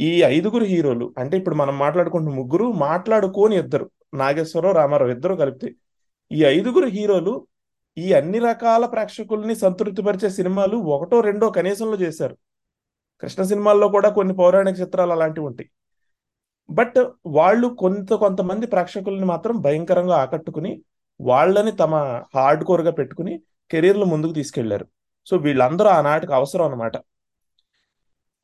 ఈ ఐదుగురు హీరోలు అంటే ఇప్పుడు మనం మాట్లాడుకుంటున్న ముగ్గురు మాట్లాడుకోని ఇద్దరు నాగేశ్వరరావు రామారావు ఇద్దరు కలిపితే ఈ ఐదుగురు హీరోలు ఈ అన్ని రకాల ప్రేక్షకుల్ని సంతృప్తిపరిచే సినిమాలు ఒకటో రెండో కనీసంలో చేశారు. కృష్ణ సినిమాల్లో కూడా కొన్ని పౌరాణిక చిత్రాలు అలాంటివి ఉంటాయి. బట్ వాళ్ళు కొంత కొంతమంది ప్రేక్షకుల్ని మాత్రం భయంకరంగా ఆకట్టుకుని వాళ్ళని తమ హార్డ్ కోర్గా పెట్టుకుని కెరీర్లు ముందుకు తీసుకెళ్ళారు. సో వీళ్ళందరూ ఆనాటికి అవసరం అనమాట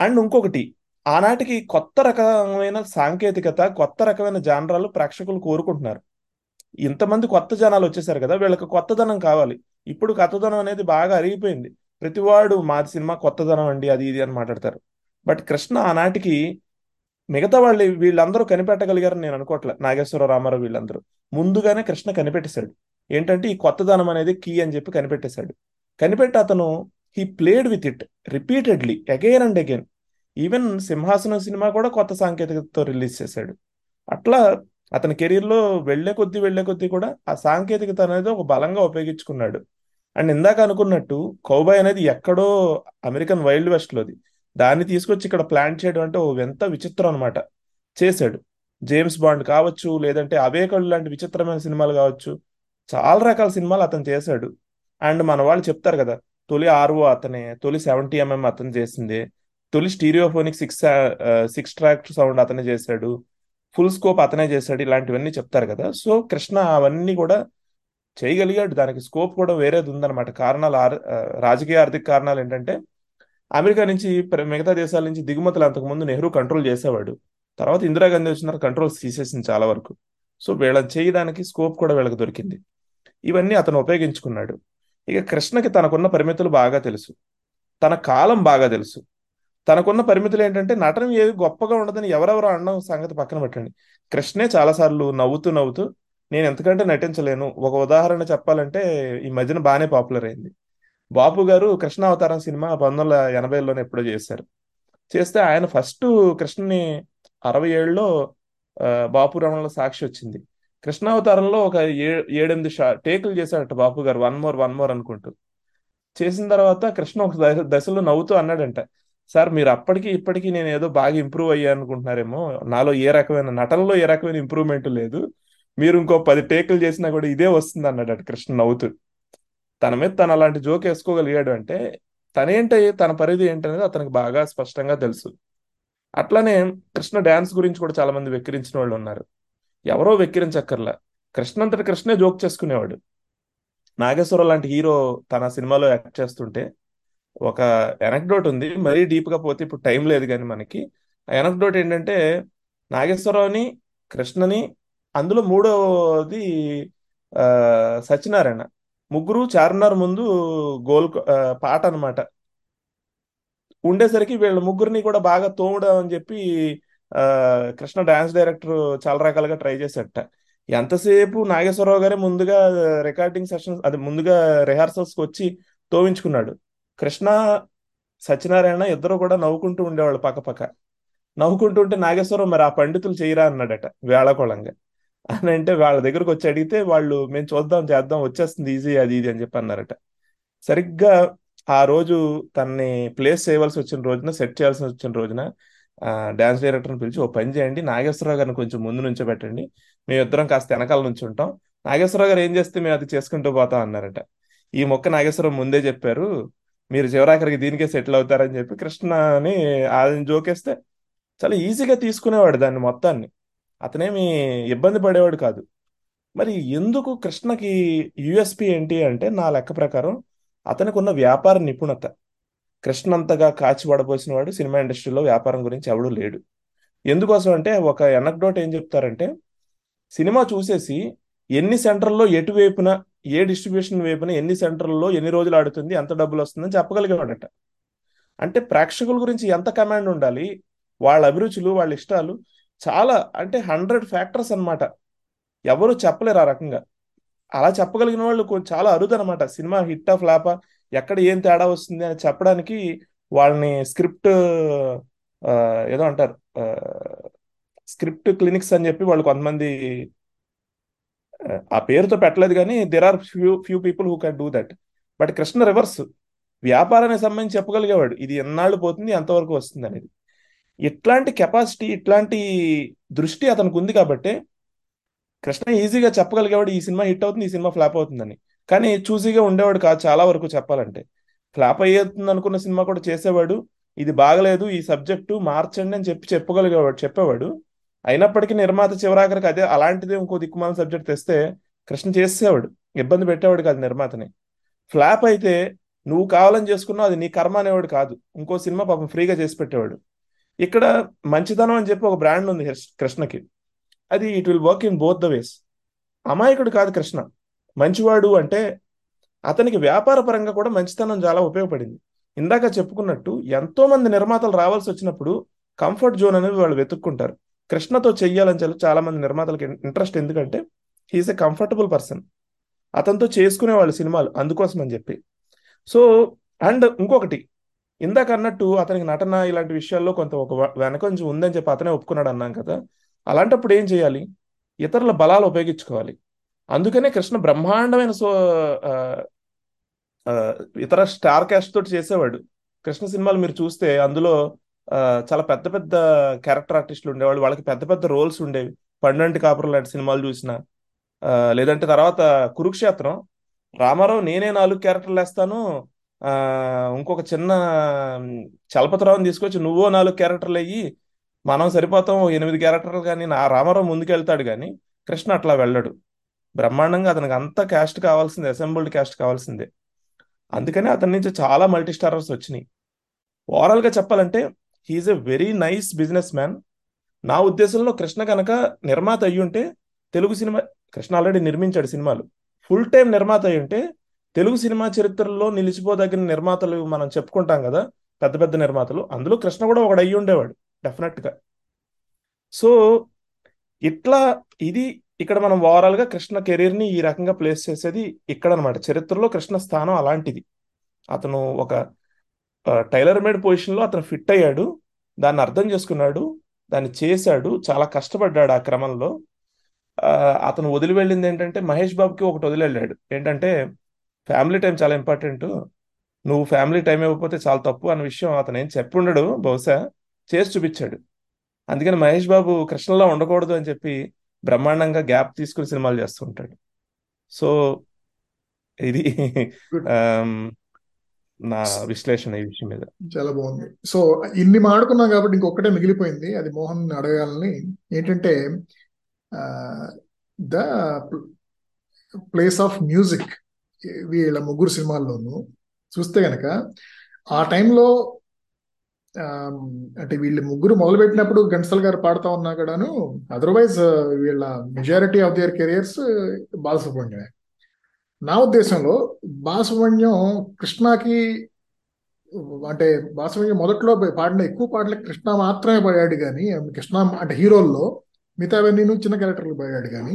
అండ్ ఇంకొకటి ఆనాటికి కొత్త రకమైన సాంకేతికత కొత్త రకమైన జానరాలు ప్రేక్షకులు కోరుకుంటున్నారు. ఇంతమంది కొత్త జనాలు వచ్చేసారు కదా వీళ్ళకి కొత్తదనం కావాలి. ఇప్పుడు కొత్తదనం అనేది బాగా అరిగిపోయింది. ప్రతివాడు మా సినిమా కొత్తదనం అండి అది ఇది అని మాట్లాడతారు. బట్ కృష్ణ ఆనాటికి మిగతా వాళ్ళు వీళ్ళందరూ కనిపెట్టగలిగారని నేను అనుకోవట్లే. నాగేశ్వర రామారావు వీళ్ళందరూ. ముందుగానే కృష్ణ కనిపెట్టేశాడు. ఏంటంటే ఈ కొత్తదనం అనేది కీ అని చెప్పి కనిపెట్టేశాడు. కనిపెట్టి అతను he played with it repeatedly again and again even సింహాసనం సినిమా కూడా కొత్త సాంకేతికతతో రిలీజ్ చేశాడు. అట్లా అతని కెరీర్లో వెళ్ళే కొద్దీ వెళ్ళే కొద్దీ కూడా ఆ సాంకేతికత అనేది ఒక బలంగా ఉపయోగించుకున్నాడు. అండ్ ఇందాక అనుకున్నట్టు కౌబాయ్ అనేది ఎక్కడో అమెరికన్ వైల్డ్ వెస్ట్ లోది. దాన్ని తీసుకొచ్చి ఇక్కడ ప్లాన్ చేయడం అంటే ఓ ఎంత విచిత్రం అనమాట చేశాడు. జేమ్స్ బాండ్ కావచ్చు లేదంటే అవేకళ్ళు లాంటి విచిత్రమైన సినిమాలు కావచ్చు చాలా రకాల సినిమాలు అతను చేశాడు. అండ్ మన వాళ్ళు చెప్తారు కదా తొలి ఆర్ఓ అతనే తొలి సెవెంటీ ఎంఎం అతను చేసింది తొలి stereophonic six six track sound అతనే చేశాడు ఫుల్ స్కోప్ అతనే చేశాడు ఇలాంటివన్నీ చెప్తారు కదా. సో కృష్ణ అవన్నీ కూడా చేయగలిగాడు. దానికి స్కోప్ కూడా వేరేది ఉందన్నమాట. కారణాలు రాజకీయ ఆర్థిక కారణాలు ఏంటంటే అమెరికా నుంచి మిగతా దేశాల నుంచి దిగుమతులు అంతకుముందు నెహ్రూ కంట్రోల్ చేసేవాడు. తర్వాత ఇందిరాగాంధీ వచ్చిన కంట్రోల్స్ తీసేసింది చాలా వరకు. సో వీళ్ళని చేయడానికి స్కోప్ కూడా వీళ్ళకి దొరికింది. ఇవన్నీ అతను ఉపయోగించుకున్నాడు. ఇక కృష్ణకి తనకున్న పరిమితులు బాగా తెలుసు. తన కాలం బాగా తెలుసు. తనకున్న పరిమితులు ఏంటంటే నటన ఏది గొప్పగా ఉండదని ఎవరెవరు అన్న సంగతి పక్కన పెట్టండి. కృష్ణే చాలాసార్లు నవ్వుతూ నవ్వుతూ నేను ఎంతకంటే నటించలేను. ఒక ఉదాహరణ చెప్పాలంటే ఈ మధ్యన బాగానే పాపులర్ అయింది. బాపు గారు కృష్ణావతారం సినిమా పంతొమ్మిది వందల ఎనభైలోనే ఎప్పుడో చేశారు. చేస్తే ఆయన ఫస్ట్ కృష్ణని అరవై ఏళ్ళలో బాపు రమణలో సాక్షి వచ్చింది. కృష్ణావతారంలో ఒక ఏ ఏడెనిమిది షా టేకులు చేశాడట Bapu garu one more one more అనుకుంటూ. చేసిన తర్వాత కృష్ణ ఒక దశలో నవ్వుతూ అన్నాడంట సార్ మీరు అప్పటికి ఇప్పటికీ నేను ఏదో బాగా ఇంప్రూవ్ అయ్యా అనుకుంటున్నారేమో నాలో ఏ రకమైన నటనలో ఏ రకమైన ఇంప్రూవ్మెంట్ లేదు మీరు ఇంకో పది టేకులు చేసినా కూడా ఇదే వస్తుంది అన్నాడట కృష్ణ నవ్వుతూ. తన మీద తను అలాంటి జోక్ వేసుకోగలిగాడు అంటే తనేంటి తన పరిధి ఏంటనేది అతనికి బాగా స్పష్టంగా తెలుసు. అట్లనే కృష్ణ డాన్స్ గురించి కూడా చాలా మంది వెక్కిరించిన వాళ్ళు ఉన్నారు. ఎవరో వెక్కిరించక్కర్లా. కృష్ణ అంతటి కృష్ణే జోక్ చేసుకునేవాడు. నాగేశ్వరరావు లాంటి హీరో తన సినిమాలో యాక్ట్ చేస్తుంటే ఒక ఎనక్డోట్ ఉంది. మరీ డీప్గా పోతే ఇప్పుడు టైం లేదు కానీ మనకి. ఆ ఎనక్డోట్ ఏంటంటే నాగేశ్వరరావుని కృష్ణని అందులో మూడోది ఆ, సత్యనారాయణ. ముగ్గురు చార్మినార్ ముందు గోల్ పాట అనమాట ఉండేసరికి వీళ్ళ ముగ్గురిని కూడా బాగా తోముడం అని చెప్పి ఆ, కృష్ణ డాన్స్ డైరెక్టర్ చాలా రకాలుగా ట్రై చేశాట ఎంతసేపు నాగేశ్వరరావు గారే ముందుగా రికార్డింగ్ సెషన్స్ అది ముందుగా రిహార్సల్స్ వచ్చి తోవించుకున్నాడు. కృష్ణ సత్యనారాయణ ఇద్దరు కూడా నవ్వుకుంటూ ఉండేవాళ్ళు పక్క పక్క నవ్వుకుంటూ ఉంటే నాగేశ్వరరావు మరి ఆ పండితులు చేయరా? అన్నాడట వేళకోళంగా. అని అంటే వాళ్ళ దగ్గరకు వచ్చి అడిగితే వాళ్ళు మేము చూద్దాం చేద్దాం వచ్చేస్తుంది ఈజీ అది ఇది అని చెప్పి అన్నారట. సరిగ్గా ఆ రోజు తనని ప్లేస్ చేయవలసి వచ్చిన రోజున సెట్ చేయాల్సి వచ్చిన రోజున డాన్స్ డైరెక్టర్ని పిలిచి ఓ పని చేయండి నాగేశ్వరరావు గారిని కొంచెం ముందు నుంచో పెట్టండి మేము ఇద్దరం కాస్త వెనకాల నుంచి ఉంటాం నాగేశ్వరరావు గారు ఏం చేస్తే మేము అది చేసుకుంటూ పోతాం అన్నారట. ఈ మొక్క నాగేశ్వరరావు ముందే చెప్పారు మీరు చివరాఖరికి దీనికే సెటిల్ అవుతారని చెప్పి కృష్ణని ఆయన జోకేస్తే చాలా ఈజీగా తీసుకునేవాడు దాన్ని మొత్తాన్ని. అతనేమి ఇబ్బంది పడేవాడు కాదు. మరి ఎందుకు కృష్ణకి యుఎస్పి ఏంటి అంటే నా లెక్క ప్రకారం అతనికి ఉన్న వ్యాపార నిపుణత. కృష్ణ అంతగా కాచి పడబోసిన వాడు సినిమా ఇండస్ట్రీలో వ్యాపారం గురించి ఎవడూ లేడు. ఎందుకోసం అంటే ఒక ఎనక్డోట్ ఏం చెప్తారంటే సినిమా చూసేసి ఎన్ని సెంటర్లో ఎటువైపున ఏ డిస్ట్రిబ్యూషన్ వైపున ఎన్ని సెంటర్లో ఎన్ని రోజులు ఆడుతుంది ఎంత డబ్బులు వస్తుందని చెప్పగలిగేవాడట. అంటే ప్రేక్షకుల గురించి ఎంత కమాండ్ ఉండాలి వాళ్ళ అభిరుచులు వాళ్ళ ఇష్టాలు చాలా అంటే హండ్రెడ్ ఫ్యాక్టర్స్ అన్నమాట. ఎవరు చెప్పలేరు ఆ రకంగా. అలా చెప్పగలిగిన వాళ్ళు చాలా అరుదు అనమాట సినిమా హిట్టా ఫ్లాపా ఎక్కడ ఏం తేడా వస్తుంది అని చెప్పడానికి వాళ్ళని స్క్రిప్ట్ ఏదో అంటారు స్క్రిప్ట్ క్లినిక్స్ అని చెప్పి వాళ్ళు కొంతమంది ఆ, పేరుతో పెట్టలేదు కానీ there are few few people who can do that but Krishna reverse వ్యాపారానికి సంబంధించి చెప్పగలిగేవాడు. ఇది ఎన్నాళ్ళు పోతుంది ఎంతవరకు వస్తుంది అనేది. ఇట్లాంటి కెపాసిటీ ఇట్లాంటి దృష్టి అతనికి ఉంది కాబట్టి కృష్ణ ఈజీగా చెప్పగలిగేవాడు ఈ సినిమా హిట్ అవుతుంది ఈ సినిమా ఫ్లాప్ అవుతుందని. కానీ చూసీగా ఉండేవాడు కాదు చాలా వరకు చెప్పాలంటే. ఫ్లాప్ అయ్యేస్తుంది అనుకున్న సినిమా కూడా చేసేవాడు. ఇది బాగలేదు ఈ సబ్జెక్టు మార్చండి అని చెప్పి చెప్పగలిగేవాడు చెప్పేవాడు. అయినప్పటికీ నిర్మాత చివరాఖరికి అదే అలాంటిదే ఇంకో దిక్కుమాల సబ్జెక్ట్ తెస్తే కృష్ణ చేసేవాడు. ఇబ్బంది పెట్టేవాడు కాదు నిర్మాతని. ఫ్లాప్ అయితే నువ్వు కావాలని చేసుకున్నావు అది నీ కర్మ అనేవాడు కాదు. ఇంకో సినిమా పాపం ఫ్రీగా చేసి పెట్టేవాడు. ఇక్కడ మంచితనం అని చెప్పి ఒక బ్రాండ్ ఉంది కృష్ణకి. అది it will work in both the ways అమాయకుడు కాదు కృష్ణ. మంచివాడు అంటే అతనికి వ్యాపార పరంగా కూడా మంచితనం చాలా ఉపయోగపడింది. ఇందాక చెప్పుకున్నట్టు ఎంతో మంది నిర్మాతలు రావాల్సి వచ్చినప్పుడు కంఫర్ట్ జోన్ అనేది వాళ్ళు వెతుక్కుంటారు. కృష్ణతో చెయ్యాలని చెప్పి చాలా మంది నిర్మాతలకి ఇంట్రెస్ట్ ఎందుకంటే he is a comfortable person అతనితో చేసుకునే వాళ్ళు సినిమాలు అందుకోసం అని చెప్పి. సో అండ్ ఇంకొకటి ఇందాక అన్నట్టు అతనికి నటన ఇలాంటి విషయాల్లో కొంత ఒక వెనక నుంచి ఉందని చెప్పి అతనే ఒప్పుకున్నాడు అన్నాం కదా. అలాంటప్పుడు ఏం చేయాలి? ఇతరుల బలాలు ఉపయోగించుకోవాలి. అందుకనే కృష్ణ బ్రహ్మాండమైన సో ఇతర స్టార్ క్యాస్ట్ తోటి చేసేవాడు. కృష్ణ సినిమాలు మీరు చూస్తే అందులో చాలా పెద్ద పెద్ద క్యారెక్టర్ ఆర్టిస్టులు ఉండేవాళ్ళు. వాళ్ళకి పెద్ద పెద్ద రోల్స్ ఉండేవి. పండంటి కాపురం లాంటి సినిమాలు చూసిన. లేదంటే తర్వాత కురుక్షేత్రం. రామారావు నేనే నాలుగు క్యారెక్టర్లు వేస్తాను. ఇంకొక చిన్న మ్, చలపతిరావుని తీసుకొచ్చి నువ్వో నాలుగు క్యారెక్టర్లు అయ్యి మనం సరిపోతాం ఎనిమిది క్యారెక్టర్లు కానీ నా రామారావు ముందుకెళ్తాడు కానీ కృష్ణ అట్లా వెళ్ళడు. బ్రహ్మాండంగా అతనికి అంత క్యాస్ట్ కావాల్సిందే అసెంబ్ల్డ్ క్యాస్ట్ కావాల్సిందే. అందుకని అతని నుంచి చాలా మల్టీ స్టారర్స్ వచ్చినాయి. ఓవరాల్గా చెప్పాలంటే he is a very nice businessman. నా ఉద్దేశంలో కృష్ణ కనుక నిర్మాత అయ్యుంటే తెలుగు సినిమా కృష్ణ ఆల్రెడీ నిర్మించాడు సినిమాలు. ఫుల్ టైం నిర్మాత అయ్యుంటే తెలుగు సినిమా చరిత్రలో నిలిచిపోదగిన నిర్మాతలు మనం చెప్పుకుంటాం కదా పెద్ద పెద్ద నిర్మాతలు అందులో కృష్ణ కూడా ఒకడు అయ్యి ఉండేవాడు డెఫినెట్గా సో ఇట్లా ఇది ఇక్కడ మనం ఓవరాల్గా కృష్ణ కెరీర్ని ఈ రకంగా ప్లేస్ చేసేది ఇక్కడ అనమాట చరిత్రలో కృష్ణ స్థానం అలాంటిది. అతను ఒక టైలర్ మేడ్ పొజిషన్లో అతను ఫిట్ అయ్యాడు దాన్ని అర్థం చేసుకున్నాడు దాన్ని చేశాడు చాలా కష్టపడ్డాడు ఆ క్రమంలో. అతను వదిలి వెళ్ళింది ఏంటంటే మహేష్ బాబుకి ఒకటి వదిలి వెళ్ళాడు. ఏంటంటే ఫ్యామిలీ టైం చాలా ఇంపార్టెంట్ నువ్వు ఫ్యామిలీ టైం ఇవ్వకపోతే చాలా తప్పు అన్న విషయం అతను ఏం చెప్పుండడు బహుశా చేసి చూపించాడు. అందుకని మహేష్ బాబు కృష్ణలో ఉండకూడదు అని చెప్పి బ్రహ్మాండంగా గ్యాప్ తీసుకుని సినిమాలు చేస్తూ ఉంటాడు. సో ఇది. ఆమ్, నా విశ్లేషణ ఈ విషయం మీద. చాలా బాగుంది. సో ఇన్ని మాడుకున్నాం కాబట్టి ఇంకొకటే మిగిలిపోయింది. అది మోహన్ అడగాలని ఏంటంటే ద ప్లేస్ ఆఫ్ మ్యూజిక్ వీళ్ళ ముగ్గురు సినిమాల్లోనూ చూస్తే గనక ఆ టైంలో అంటే వీళ్ళు ముగ్గురు మొదలుపెట్టినప్పుడు ఘంటసాల గారు పాడుతా ఉన్నా కూడాను అదర్వైజ్ వీళ్ళ మెజారిటీ ఆఫ్ దియర్ కెరియర్స్ బాలసుబ్రహ్మణ్యమే. నా ఉద్దేశంలో బాలసుబ్రహ్మణ్యం కృష్ణకి అంటే బాలసుబ్రహ్మణ్యం మొదట్లో పాడిన ఎక్కువ పాటలు కృష్ణ మాత్రమే పాడాడు కానీ కృష్ణ అంటే హీరోల్లో మిగతావన్నీ చిన్న క్యారెక్టర్లు పాడాడు కానీ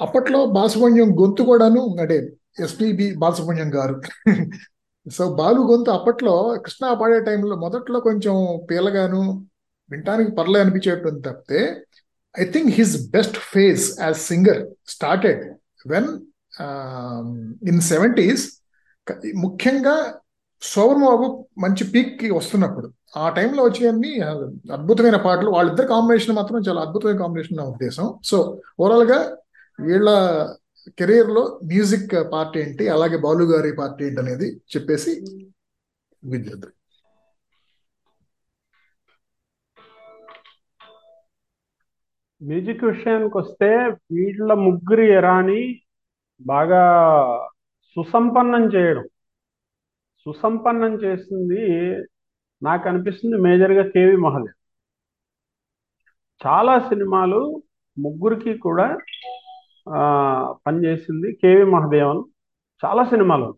అప్పట్లో బాలసుబ్రహ్మణ్యం గొంతు కూడాను అంటే ఎస్పిబి బాలసుబ్రహ్మణ్యం గారు. సో బాలు గొంతు అప్పట్లో కృష్ణ పాడే టైంలో మొదట్లో కొంచెం పీలగాను వినటానికి పర్లే అనిపించేటువంటి తప్పితే I think his best phase as singer started when in seventies ముఖ్యంగా శోభన్ మంచి పీక్కి వస్తున్నప్పుడు. ఆ టైంలో వచ్చేవన్నీ అద్భుతమైన పాటలు. వాళ్ళిద్దరు కాంబినేషన్ మాత్రం చాలా అద్భుతమైన కాంబినేషన్ నా ఉద్దేశం. సో ఓవరాల్గా వీళ్ళ కెరీర్లో మ్యూజిక్ పార్ట్ ఏంటి అలాగే బాలు గారి పార్ట్ ఏంటి అనేది చెప్పేసి విద్యార్థి మ్యూజిక్ విషయానికి వస్తే వీళ్ళ ముగ్గురి ఎరాని బాగా సుసంపన్నం చేయడం. సుసంపన్నం చేసింది నాకు అనిపిస్తుంది మేజర్గా కేవి మహాదేవ్ చాలా సినిమాలు ముగ్గురికి కూడా పనిచేసింది కేవి మహాదేవన్. చాలా సినిమాలు.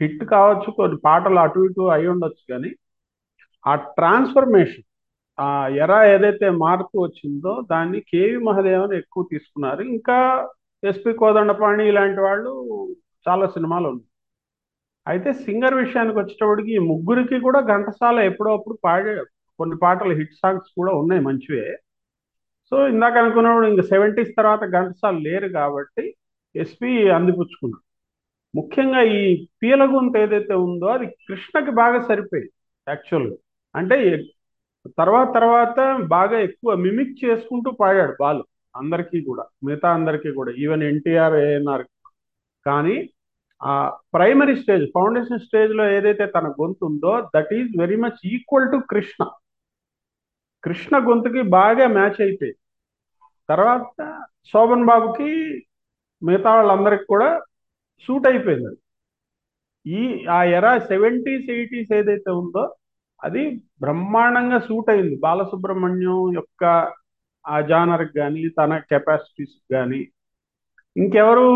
హిట్ కావచ్చు కొన్ని పాటలు అటు ఇటు అయి ఉండొచ్చు కానీ ఆ ట్రాన్స్ఫర్మేషన్ ఆ ఎర ఏదైతే మారుతూ వచ్చిందో దాన్ని కేవి మహాదేవన్ ఎక్కువ తీసుకున్నారు. ఇంకా ఎస్పి కోదండపాణి ఇలాంటి వాళ్ళు చాలా సినిమాలు ఉన్నాయి. అయితే సింగర్ విషయానికి వచ్చేటప్పటికి ఈ ముగ్గురికి కూడా ఘంటసాల ఎప్పుడో అప్పుడు పాడే కొన్ని పాటలు హిట్ సాంగ్స్ కూడా ఉన్నాయి మంచివే. సో ఇందాక అనుకున్నప్పుడు ఇంక సెవెంటీస్ తర్వాత ఘంటసాలు లేరు కాబట్టి ఎస్పి అందిపుచ్చుకున్నాడు ముఖ్యంగా ఈ పీలగుంత గొంతు ఏదైతే ఉందో అది కృష్ణకి బాగా సరిపోయింది యాక్చువల్గా అంటే తర్వాత తర్వాత బాగా ఎక్కువ మిమిక్ చేసుకుంటూ పాడాడు బాలు అందరికీ కూడా మిగతా అందరికీ కూడా ఈవెన్ ఎన్టీఆర్ ఏఎన్ఆర్ కానీ ఆ ప్రైమరీ స్టేజ్ ఫౌండేషన్ స్టేజ్లో ఏదైతే తన గొంతు ఉందో that is very much equal to Krishna. Krishna గొంతుకి బాగా మ్యాచ్ అయిపోయింది తర్వాత శోభన్ బాబుకి మిగతా వాళ్ళందరికి కూడా సూట్ అయిపోయింది ఈ ఆ ఎరా సెవెంటీస్ ఎయిటీస్ ఏదైతే ఉందో అది బ్రహ్మాండంగా సూట్ అయింది. బాలసుబ్రహ్మణ్యం యొక్క ఆ జానర్కి కానీ తన కెపాసిటీస్ కానీ ఇంకెవరు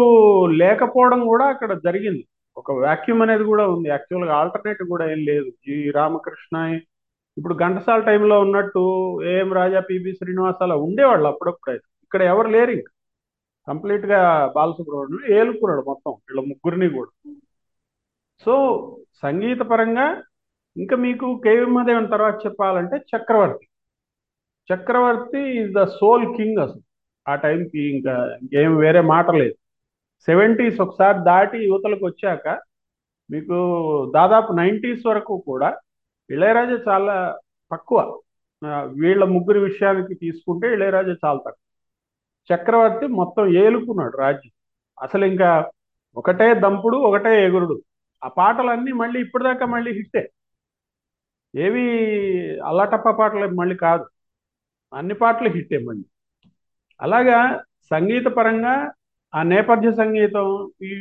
లేకపోవడం కూడా అక్కడ జరిగింది. ఒక వాక్యూమ్ అనేది కూడా ఉంది. యాక్చువల్గా ఆల్టర్నేటివ్ కూడా ఏం లేదు. ఈ రామకృష్ణ ఇప్పుడు ఘంటసాల టైంలో ఉన్నట్టు ఏఎం రాజా పిబి శ్రీనివాస్ అలా ఉండేవాళ్ళు అప్పుడప్పుడు. అయితే ఇక్కడ ఎవరు లేరు ఇంకా. కంప్లీట్గా బాలసుబ్రహ్మణ్యం ఏలుకున్నాడు మొత్తం వీళ్ళ ముగ్గురిని కూడా. సో సంగీత పరంగా ఇంకా మీకు కేవి మహదేవన్ తర్వాత చెప్పాలంటే Chakravarthi. Chakravarthi is the sole king అసలు. ఆ టైంకి ఇంకా ఏం వేరే మాట లేదు. సెవెంటీస్ ఒకసారి దాటి యువతలకు వచ్చాక మీకు దాదాపు నైంటీస్ వరకు కూడా ఇళయరాజా చాలా తక్కువ. వీళ్ళ ముగ్గురి విషయానికి తీసుకుంటే ఇళయరాజా చాలా తక్కువ. చక్రవర్తి మొత్తం ఏలుకున్నాడు రాజ్యం. అసలు ఇంకా ఒకటే దంపుడు ఒకటే ఎగురుడు. ఆ పాటలన్నీ మళ్ళీ ఇప్పటిదాకా మళ్ళీ హిట్టే. ఏవి అల్లటప్ప పాటలు మళ్ళీ కాదు. అన్ని పాటలు హిట్టే మళ్ళీ. అలాగా సంగీత పరంగా ఆ నేపథ్య సంగీతం ఈ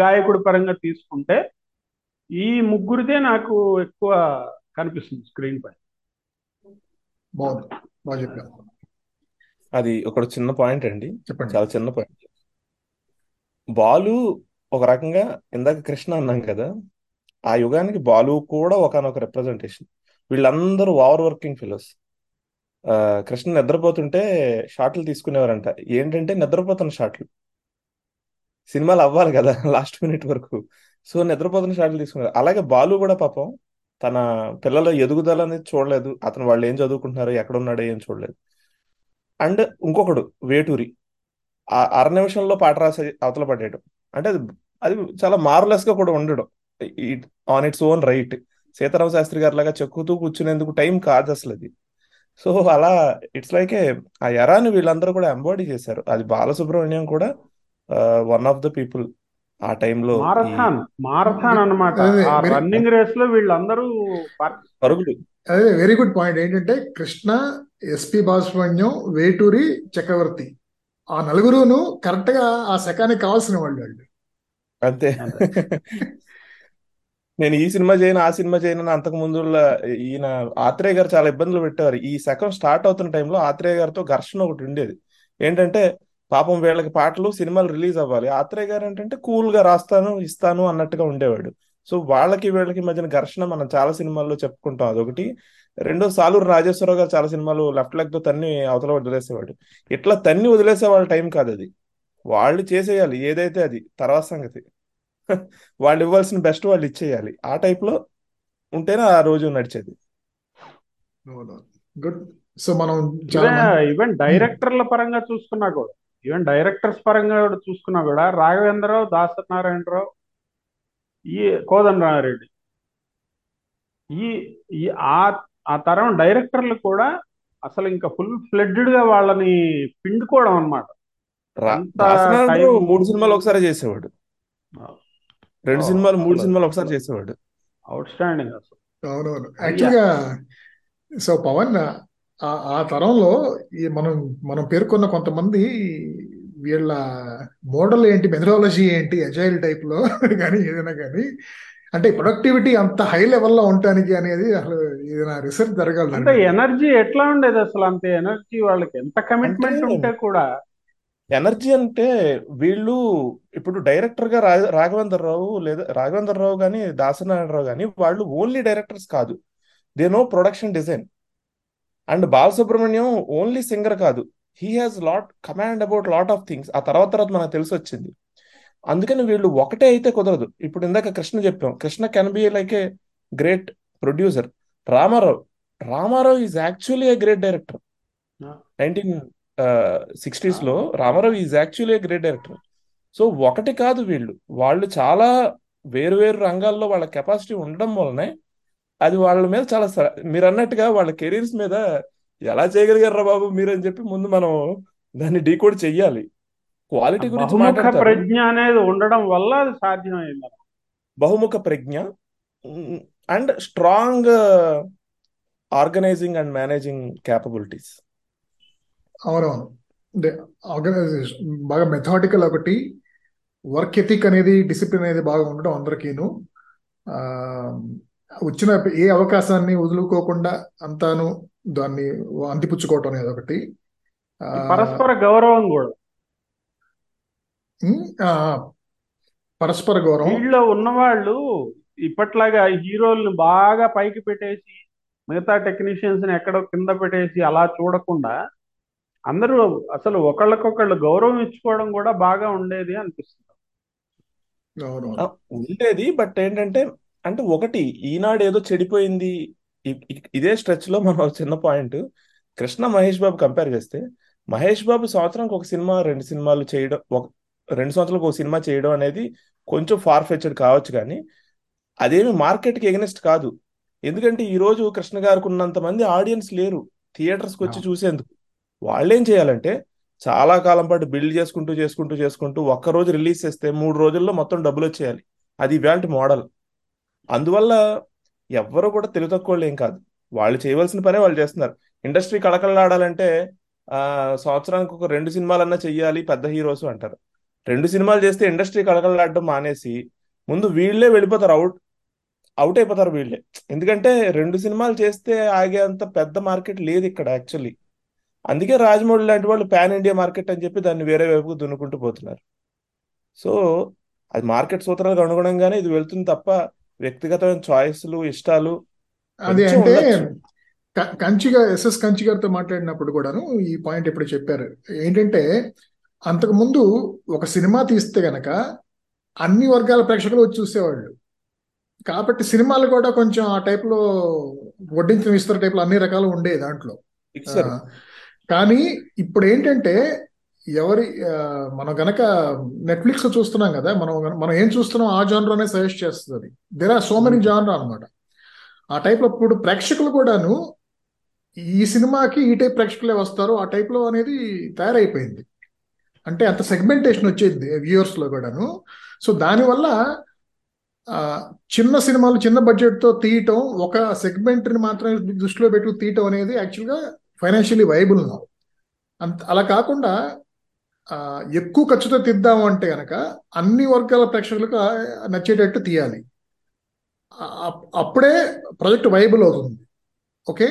గాయకుడి పరంగా తీసుకుంటే ఈ ముగ్గురిదే నాకు ఎక్కువ కనిపిస్తుంది స్క్రీన్ పై బాగుంది. బాగా చెప్పారు. అది ఒక చిన్న పాయింట్ అండి. చెప్పండి. చాలా చిన్న పాయింట్ బాలు ఒక రకంగా ఇందాక కృష్ణ అన్నాం కదా ఆ యుగానికి బాలు కూడా ఒకనొక రిప్రజెంటేషన్ వీళ్ళందరూ ఓవర్ వర్కింగ్ ఫిలోస్ కృష్ణ నిద్రపోతుంటే షాట్లు తీసుకునేవారంట. ఏంటంటే నిద్రపోతున్న షాట్లు సినిమాలు అవ్వాలి కదా లాస్ట్ మినిట్ వరకు. సో నిద్రపోతున్న షాట్లు తీసుకున్నారు అలాగే బాలు కూడా పాపం తన పిల్లల ఎదుగుదల అనేది చూడలేదు. అతను వాళ్ళు ఏం చదువుకుంటున్నారు ఎక్కడ ఉన్నాడో ఏం చూడలేదు. అండ్ ఇంకొకడు వేటూరి. ఆ అర నిమిషంలో పాట రాసి అవతల పడేయడం. అంటే అది అది చాలా మార్లెస్గా కూడా ఉండడం. On its own right Sitarama Sastri garu లాగా చెక్కుతూ కూర్చునేందుకు టైం కాదు అసలు అది. సో అలా ఇట్స్ లైక్ ఏ ఆ ఎరాని వీళ్ళందరూ కూడా ఎంబాడీ చేశారు. అది బాలసుబ్రహ్మణ్యం కూడా వన్ ఆఫ్ ద పీపుల్ ఆ టైంలో మారథాన్ మారథాన్ అన్నమాట. అదే ఆ వెరీ రన్నింగ్ రేస్లో వీళ్ళందరూ పరుగులు. అదే వెరీ గుడ్ పాయింట్ ఏంటంటే కృష్ణ ఎస్పి బాలసుబ్రహ్మణ్యం వేటూరి చక్రవర్తి. ఆ నలుగురును కరెక్ట్గా ఆ శకానికి కావాల్సిన వాళ్ళు వాళ్ళు. అంతే. నేను ఈ సినిమా చేయను ఆ సినిమా చేయను అంతకు ముందు ఈయన ఆత్రేయ గారు చాలా ఇబ్బందులు పెట్టేవారు. ఈ శకం స్టార్ట్ అవుతున్న టైంలో ఆత్రేయ గారితో ఘర్షణ ఒకటి ఉండేది. ఏంటంటే పాపం వీళ్ళకి పాటలు సినిమాలు రిలీజ్ అవ్వాలి. ఆత్రేయ గారు ఏంటంటే కూల్గా రాస్తాను ఇస్తాను అన్నట్టుగా ఉండేవాడు. సో వాళ్ళకి వీళ్ళకి మధ్యన ఘర్షణ మనం చాలా సినిమాల్లో చెప్పుకుంటాం అదొకటి. రెండో సాలూరు రాజేశ్వరరావు గారు చాలా సినిమాలు లెఫ్ట్ లెగ్తో తన్ని అవతల వదిలేసేవాడు. ఇట్లా తన్ని వదిలేసే వాళ్ళ టైం కాదు అది వాళ్ళు చేసేయాలి ఏదైతే అది తర్వాత సంగతి. వాళ్ళు ఇవ్వాల్సిన బెస్ట్ వాళ్ళు ఇచ్చేయాలి. ఆ టైప్లో ఉంటేనే ఆ రోజు నడిచేది. గుడ్. సో మనం ఈవెన్ డైరెక్టర్ల పరంగా చూసుకున్నా కూడా ఈవెన్ డైరెక్టర్స్ పరంగా కూడా చూసుకున్నా కూడా రాఘవేంద్రరావు దాసనారాయణరావు ఈ కోదండరామారెడ్డి ఈ ఈ ఆ ఆ తరం డైరెక్టర్లు కూడా అసలు ఇంకా ఫుల్ ఫ్లెడ్జెడ్గా వాళ్ళని పిండుకోవడం అన్నమాట. రా అంత దాసనారాయణరావు టైం మూడు సినిమాలు ఒకసారి చేసేవాడు. రెండు సినిమాలు మూడు సినిమాలు ఒకసారి చేసేవాడు. అవుట్ స్టాండింగ్ అసలు. అవునవును. యాక్చువల్గా సో పవన్ ఆ ఆ తరంలో ఈ మనం మనం పేర్కొన్న కొంతమంది వీళ్ళ మోడల్ ఏంటి మెథడాలజీ ఏంటి అజైల్ టైప్లో కానీ ఏదైనా కానీ అంటే ప్రొడక్టివిటీ అంత హై లెవెల్లో ఉండటానికి అనేది అసలు ఏదైనా రీసెర్చ్ జరగాలి అంటే ఎనర్జీ ఎట్లా ఉండేది అసలు? అంత ఎనర్జీ వాళ్ళకి ఎంత కమిట్మెంట్ ఉంటే కూడా? ఎనర్జీ అంటే వీళ్ళు ఇప్పుడు డైరెక్టర్గా రా- రాఘవేంద్ర రావు లేదా రాఘవేంద్ర రావు కానీ దాసనారాయణరావు కానీ వాళ్ళు ఓన్లీ డైరెక్టర్స్ కాదు. They know production design and Balasubrahmanyam only singer కాదు. He has lot command about lot of things ఆ తర్వాత తర్వాత మనకు తెలిసి వచ్చింది. అందుకని వీళ్ళు ఒకటే అయితే కుదరదు. ఇప్పుడు ఇందాక కృష్ణ చెప్పాం. Krishna can be like a great producer Rama Rao. Rama Rao is actually a great director nineteen సిక్స్టీస్లో Rama Rao is actually a great director so ఒకటి కాదు వీళ్ళు. వాళ్ళు చాలా వేరు వేరు రంగాల్లో వాళ్ళ కెపాసిటీ ఉండడం వల్లనే అది వాళ్ళ మీద చాలా మీరు అన్నట్టుగా వాళ్ళ కెరీర్స్ మీద ఎలా చేయగలిగారా బాబు మీరు అని చెప్పి ముందు మనం దాన్ని డీకోడ్ చెయ్యాలి. క్వాలిటీ గురించి మాట్లాడతారు. ప్రజ్ఞ అనేది ఉండడం వల్ల అది సాధ్యమైంది బహుముఖ ప్రజ్ఞ and strong organising and managing capabilities. అవునవును అంటే ఆర్గనైజేషన్ బాగా మెథాడికల్ ఒకటి వర్క్ ఎథిక్ అనేది డిసిప్లిన్ అనేది బాగా ఉండడం అందరికీను. ఆ, వచ్చిన ఏ అవకాశాన్ని వదులుకోకుండా అంతాను దాన్ని అందిపుచ్చుకోవటం అనేది ఒకటి. పరస్పర గౌరవం కూడా. పరస్పర గౌరవం. వీళ్ళలో ఉన్నవాళ్ళు ఇప్పట్లాగా హీరోల్ని బాగా పైకి పెట్టేసి మిగతా టెక్నీషియన్స్ని ఎక్కడో కింద పెట్టేసి అలా చూడకుండా అందరూ అసలు ఒకళ్ళకొకళ్ళు గౌరవం ఇచ్చుకోవడం కూడా బాగా ఉండేది అనిపిస్తుంది. ఉండేది బట్ ఏంటంటే అంటే ఒకటి ఈనాడు ఏదో చెడిపోయింది. ఇదే స్ట్రెచ్లో మనం చిన్న పాయింట్ కృష్ణ మహేష్ బాబు కంపేర్ చేస్తే మహేష్ బాబు సంవత్సరానికి ఒక సినిమా రెండు సినిమాలు చేయడం ఒక రెండు సంవత్సరాలకు ఒక సినిమా చేయడం అనేది కొంచెం ఫార్ ఫెచ్డ్ కావచ్చు కానీ అదేమి మార్కెట్కి ఎగనెస్ట్ కాదు. ఎందుకంటే ఈ రోజు కృష్ణ గారికి ఉన్నంత మంది ఆడియన్స్ లేరు. థియేటర్స్కి వచ్చి చూసేందుకు. వాళ్ళేం చేయాలంటే చాలా కాలం పాటు బిల్డ్ చేసుకుంటూ చేసుకుంటూ చేసుకుంటూ ఒక్క రోజు రిలీజ్ చేస్తే మూడు రోజుల్లో మొత్తం డబ్బులు వచ్చేయాలి. అది ఇవాళ మోడల్. అందువల్ల ఎవ్వరు కూడా తెలివి తక్కువ ఏం కాదు. వాళ్ళు చేయవలసిన పనే వాళ్ళు చేస్తున్నారు. ఇండస్ట్రీ కళకళలాడాలంటే ఆ సంవత్సరానికి ఒక రెండు సినిమాలన్నా చెయ్యాలి పెద్ద హీరోస్ అంటారు. రెండు సినిమాలు చేస్తే ఇండస్ట్రీ కళకళలాడడం మానేసి ముందు వీళ్ళే వెళ్ళిపోతారు అవుట్ అవుట్ అయిపోతారు వీళ్ళే. ఎందుకంటే రెండు సినిమాలు చేస్తే ఆగేంత పెద్ద మార్కెట్ లేదు ఇక్కడ యాక్చువల్లీ. అందుకే రాజమౌళి లాంటి వాళ్ళు పాన్ ఇండియా మార్కెట్ అని చెప్పి దాన్ని వేరే వైపుకు దున్నుకుంటూ పోతున్నారు. సో అది మార్కెట్ సూత్రాలకు అనుగుణంగానే ఇది వెళ్తుంది తప్ప వ్యక్తిగతమైన చాయిస్లు ఇష్టాలు అది అంటే కంచిగా ఎస్ఎస్ కంచి గారితో మాట్లాడినప్పుడు కూడాను ఈ పాయింట్ ఎప్పుడు చెప్పారు. ఏంటంటే అంతకుముందు ఒక సినిమా తీస్తే గనక అన్ని వర్గాల ప్రేక్షకులు వచ్చి చూసేవాళ్ళు. కాబట్టి సినిమాలు కూడా కొంచెం ఆ టైప్లో వడ్డించిన విస్తర టైప్లో అన్ని రకాలు ఉండేవి దాంట్లో. కానీ ఇప్పుడు ఏంటంటే ఎవరి మనం గనక నెట్ఫ్లిక్స్ చూస్తున్నాం కదా మనం మనం ఏం చూస్తున్నాం ఆ జానర్ సజెస్ట్ చేస్తుంది అది. There are so many genre అనమాట ఆ టైప్లో ఇప్పుడు ప్రేక్షకులు కూడాను ఈ సినిమాకి ఈ టైప్ ప్రేక్షకులే వస్తారు ఆ టైప్లో అనేది తయారైపోయింది. అంటే అంత సెగ్మెంటేషన్ వచ్చేది వ్యూవర్స్లో కూడాను. సో దానివల్ల చిన్న సినిమాలు చిన్న బడ్జెట్తో తీయటం ఒక సెగ్మెంట్ని మాత్రమే దృష్టిలో పెట్టి తీయటం అనేది యాక్చువల్గా ఫైనాన్షియలీ వైబుల్ నా అంత అలా కాకుండా ఎక్కువ ఖర్చుతో తీద్దాం అంటే కనుక అన్ని వర్గాల ప్రేక్షకులకు నచ్చేటట్టు తీయాలి. అప్పుడే ప్రాజెక్ట్ వైబుల్ అవుతుంది. ఓకే?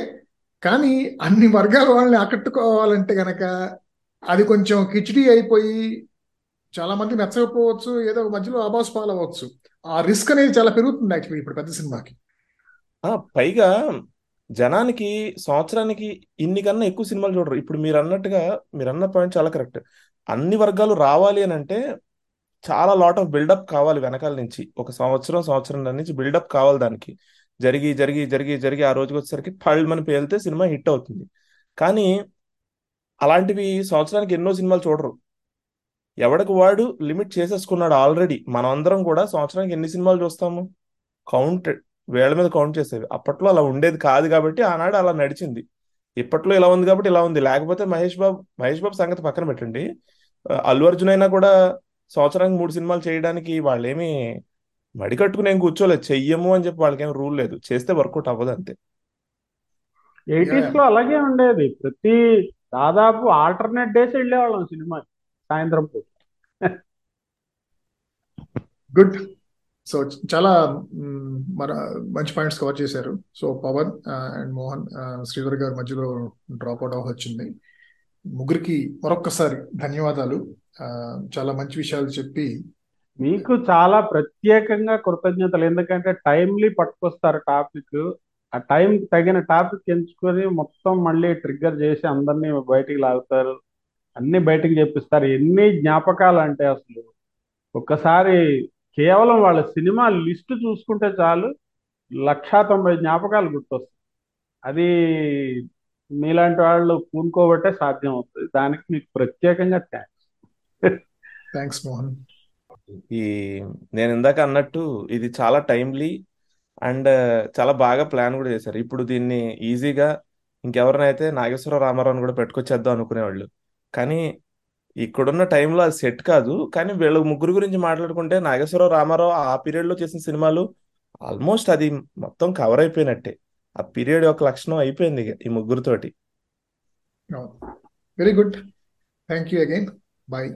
కానీ అన్ని వర్గాల వాళ్ళని ఆకట్టుకోవాలంటే కనుక అది కొంచెం కిచిడి అయిపోయి చాలా మంది నచ్చకపోవచ్చు ఏదో ఒక మధ్యలో అబాస్ పాలవచ్చు ఆ రిస్క్ అనేది చాలా పెరుగుతుంది యాక్చువల్లీ ఇప్పుడు పెద్ద సినిమాకి. పైగా జనానికి సంవత్సరానికి ఇన్ని కన్నా ఎక్కువ సినిమాలు చూడరు. ఇప్పుడు మీరు అన్నట్టుగా మీరు అన్న పాయింట్ చాలా కరెక్ట్. అన్ని వర్గాలు రావాలి అని అంటే చాలా లాట్ ఆఫ్ బిల్డప్ కావాలి వెనకాల నుంచి. ఒక సంవత్సరం సంవత్సరం నుంచి బిల్డప్ కావాలి దానికి. జరిగి జరిగి జరిగి జరిగి ఆ రోజుకి వచ్చేసరికి పళ్ళు మన పేలితే సినిమా హిట్ అవుతుంది. కానీ అలాంటివి సంవత్సరానికి ఎన్నో సినిమాలు చూడరు. ఎవడికి వాడు లిమిట్ చేసేసుకున్నాడు ఆల్రెడీ. మనమందరం కూడా సంవత్సరానికి ఎన్ని సినిమాలు చూస్తాము? కౌంట్ వేళ్ళ మీద కౌంట్ చేసేవి. అప్పట్లో అలా ఉండేది కాదు కాబట్టి ఆనాడు అలా నడిచింది. ఇప్పట్లో ఇలా ఉంది కాబట్టి ఇలా ఉంది. లేకపోతే మహేష్ బాబు మహేష్ బాబు సంగతి పక్కన పెట్టండి. అల్లు అర్జున్ అయినా కూడా సంవత్సరానికి మూడు సినిమాలు చేయడానికి వాళ్ళేమి మడి కట్టుకుని ఏం కూర్చోలేదు. చెయ్యము అని చెప్పి వాళ్ళకేం రూల్ లేదు. చేస్తే వర్కౌట్ అవ్వదు అంతే. ఎయిటీస్లో అలాగే ఉండేది. ప్రతి దాదాపు ఆల్టర్నేట్ డేస్ వెళ్ళేవాళ్ళం సినిమా సాయంత్రం పూట. గుడ్. సో చాలా మన మంచి పాయింట్స్ కవర్ చేశారు. సో పవన్ అండ్ మోహన్ శ్రీధర్ గారి మధ్యలో డ్రాప్ అవుట్ అవ్వ వచ్చింది ముగ్గురికి మరొక్కసారి ధన్యవాదాలు. చాలా మంచి విషయాలు చెప్పి మీకు చాలా ప్రత్యేకంగా కృతజ్ఞతలు. ఎందుకంటే టైంలీ పట్టుకొస్తారు టాపిక్ ఆ టైం తగిన టాపిక్ ఎంచుకొని మొత్తం మళ్ళీ ట్రిగ్గర్ చేసి అందరినీ బయటికి లాగుతారు. అన్ని బయటికి చెప్పిస్తారు. ఎన్ని జ్ఞాపకాలు అంటే అసలు ఒక్కసారి కేవలం వాళ్ళ సినిమా లిస్ట్ చూసుకుంటే చాలు లక్షా తొంభై జ్ఞాపకాలు గుర్తొస్తాయి. అది మీలాంటి వాళ్ళు పూనుకోబట్టే సాధ్యం అవుతుంది దానికి మీకు ప్రత్యేకంగా థ్యాంక్స్ థ్యాంక్స్ మోహన్ ఈ నేను ఇందాక అన్నట్టు ఇది చాలా టైమ్లీ అండ్ చాలా బాగా ప్లాన్ కూడా చేశారు. ఇప్పుడు దీన్ని ఈజీగా ఇంకెవరినైతే నాగేశ్వర రామారావుని కూడా పెట్టుకొచ్చేద్దాం అనుకునేవాళ్ళు. కానీ ఇక్కడున్న టైంలో అది సెట్ కాదు. కానీ వీళ్ళ ముగ్గురు గురించి మాట్లాడుకుంటే నాగేశ్వరరావు రామారావు ఆ పీరియడ్లో చేసిన సినిమాలు ఆల్మోస్ట్ అది మొత్తం కవర్ అయిపోయినట్టే. ఆ పీరియడ్ యొక్క లక్షణం అయిపోయింది ఇక ఈ ముగ్గురుతోటి. Very good thank you again bye